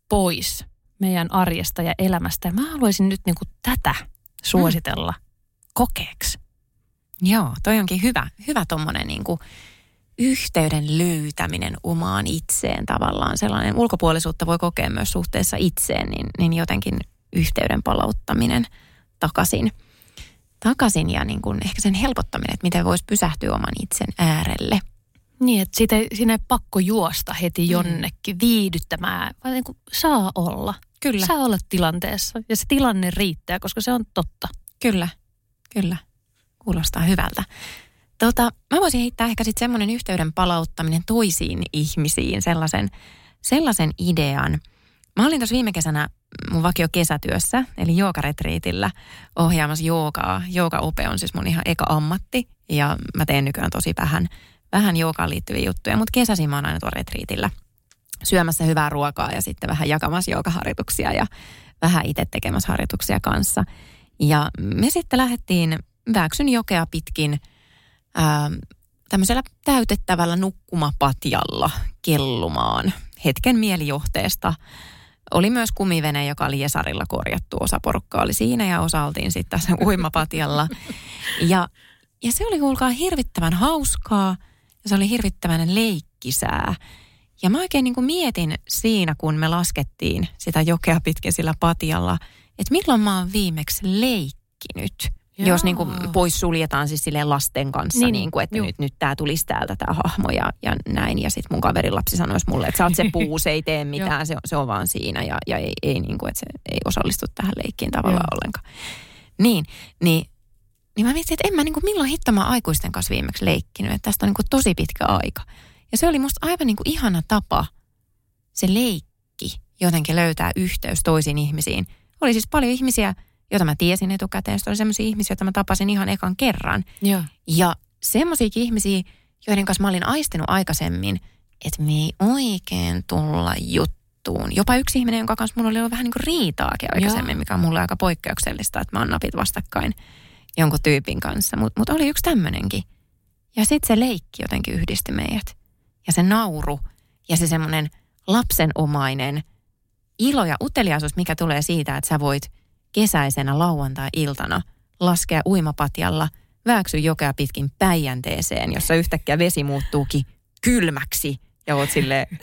pois meidän arjesta ja elämästä. Ja mä haluaisin nyt niinku tätä suositella mm. kokeeksi. Joo, toi onkin hyvä, hyvä tommonen niinku yhteyden löytäminen omaan itseen tavallaan. Sellainen ulkopuolisuutta voi kokea myös suhteessa itseen, niin, niin jotenkin yhteyden palauttaminen takaisin, takaisin ja niin kuin ehkä sen helpottaminen, että miten voisi pysähtyä oman itsen äärelle. Niin, että siitä, siinä ei pakko juosta heti mm. jonnekin mm. viihdyttämään, vaan niin kuin saa olla. Kyllä. Saa olla tilanteessa ja se tilanne riittää, koska se on totta. Kyllä, kyllä. Kuulostaa hyvältä. Tota, mä voisin heittää ehkä sitten semmoinen yhteyden palauttaminen toisiin ihmisiin, sellaisen, sellaisen idean. Mä olin tuossa viime kesänä mun vakio kesätyössä, eli joogaretriitillä ohjaamassa joogaa. Joogaope on siis mun ihan eka ammatti ja mä teen nykyään tosi vähän, vähän joogaan liittyviä juttuja, mutta kesäsi mä oon aina tuolla retriitillä syömässä hyvää ruokaa ja sitten vähän jakamassa joogaharjoituksia ja vähän itse tekemässä harjoituksia kanssa. Ja me sitten lähdettiin Väksyn jokea pitkin – ää, tämmöisellä täytettävällä nukkumapatjalla kellumaan hetken mielijohteesta. Oli myös kumivene, joka oli Jesarilla korjattu. Osa porukkaa oli siinä ja osa oltiin sitten tässä uimapatjalla. Ja, ja se oli kuulkaa hirvittävän hauskaa ja se oli hirvittävän leikkisää. Ja mä oikein niin kuin mietin siinä, kun me laskettiin sitä jokea pitkin sillä patjalla, että milloin mä oon viimeksi leikkinyt – Joo. Jos niin kuin pois suljetaan siis sille lasten kanssa, niin, niin kuin, että nyt, nyt tämä tulisi täältä tämä hahmo ja, ja näin. Ja sitten mun kaverin lapsi sanoisi mulle, että sä oot se puu, se ei tee mitään, se, se on vaan siinä ja, ja ei, ei niin kuin, että se ei osallistu tähän leikkiin tavallaan Joo. ollenkaan. Niin, niin, niin mä mietin, että en mä niin kuin milloin hitto mä aikuisten kanssa viimeksi leikkinyt, että tästä on niin kuin tosi pitkä aika. Ja se oli musta aivan niin kuin ihana tapa, se leikki, jotenkin löytää yhteys toisiin ihmisiin. Oli siis paljon ihmisiä, jota mä tiesin etukäteen. Sitten oli sellaisia ihmisiä, joita mä tapasin ihan ekan kerran. Joo. Ja semmoisiakin ihmisiä, joiden kanssa mä olin aistinut aikaisemmin, että me ei oikein tulla juttuun. Jopa yksi ihminen, jonka kanssa mulla oli ollut vähän niin kuin riitaakin aikaisemmin, Joo. mikä on mulle aika poikkeuksellista, että mä oon napit vastakkain jonkun tyypin kanssa. Mutta mut oli yksi tämmöinenkin. Ja sitten se leikki jotenkin yhdisti meidät. Ja se nauru ja se semmoinen lapsenomainen ilo ja uteliaisuus, mikä tulee siitä, että sä voit – kesäisenä lauantai-iltana laskea uimapatjalla vääksy jokea pitkin päijänteeseen, jossa yhtäkkiä vesi muuttuukin kylmäksi ja oot silleen...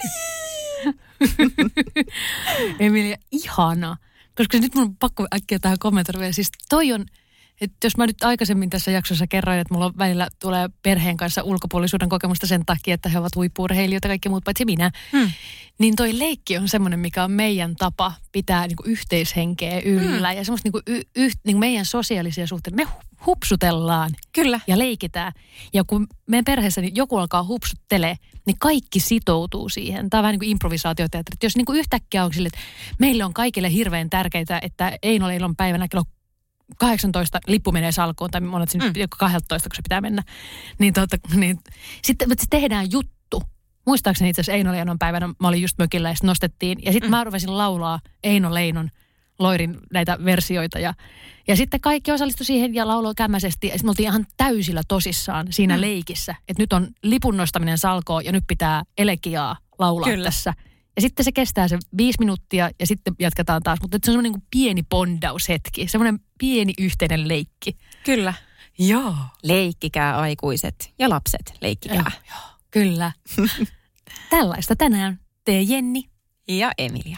Emilia, ihana. Koska nyt mun on pakko äkkiä tähän kommentoida. Siis toi on, että jos mä nyt aikaisemmin tässä jaksossa kerroin, että mulla välillä tulee perheen kanssa ulkopuolisuuden kokemusta sen takia, että he ovat huippuurheilijoita ja kaikki muut paitsi minä, hmm. niin toi leikki on semmoinen, mikä on meidän tapa pitää niin kuin yhteishenkeä yllä hmm. ja semmoista niin kuin, y, y, niin kuin meidän sosiaalisia suhteita. Me hupsutellaan Kyllä. ja leikitään. Ja kun meidän perheessä niin joku alkaa hupsuttelee, niin kaikki sitoutuu siihen. Tämä on vähän niin kuin improvisaatioteatteri. Jos niin kuin yhtäkkiä on sille, että meille on kaikille hirveän tärkeää, että ei ole ilon päivänä kello 18 lippu menee salkuun, tai monet sinne mm. 12, kun se pitää mennä. Niin, tota, niin sitten se tehdään juttu. Muistaakseni itse asiassa Eino Leinon päivänä, mä olin just mökillä ja sitten nostettiin. Ja sitten mm. mä ruvesin laulaa Eino Leinon Loirin näitä versioita. Ja, ja sitten kaikki osallistu siihen ja lauloi kämmäisesti. Ja sitten me oltiin ihan täysillä tosissaan siinä mm. leikissä. Että nyt on lipun nostaminen salkoon ja nyt pitää elegiaa laulaa Kyllä. tässä. Ja sitten se kestää se viisi minuuttia ja sitten jatketaan taas. Mutta se on semmoinen niin pieni bondaushetki, semmoinen pieni yhteinen leikki. Kyllä. Joo. Leikkikää aikuiset ja lapset, leikkikää. Joo, kyllä. Tällaista tänään tee Jenni. Ja Emilia.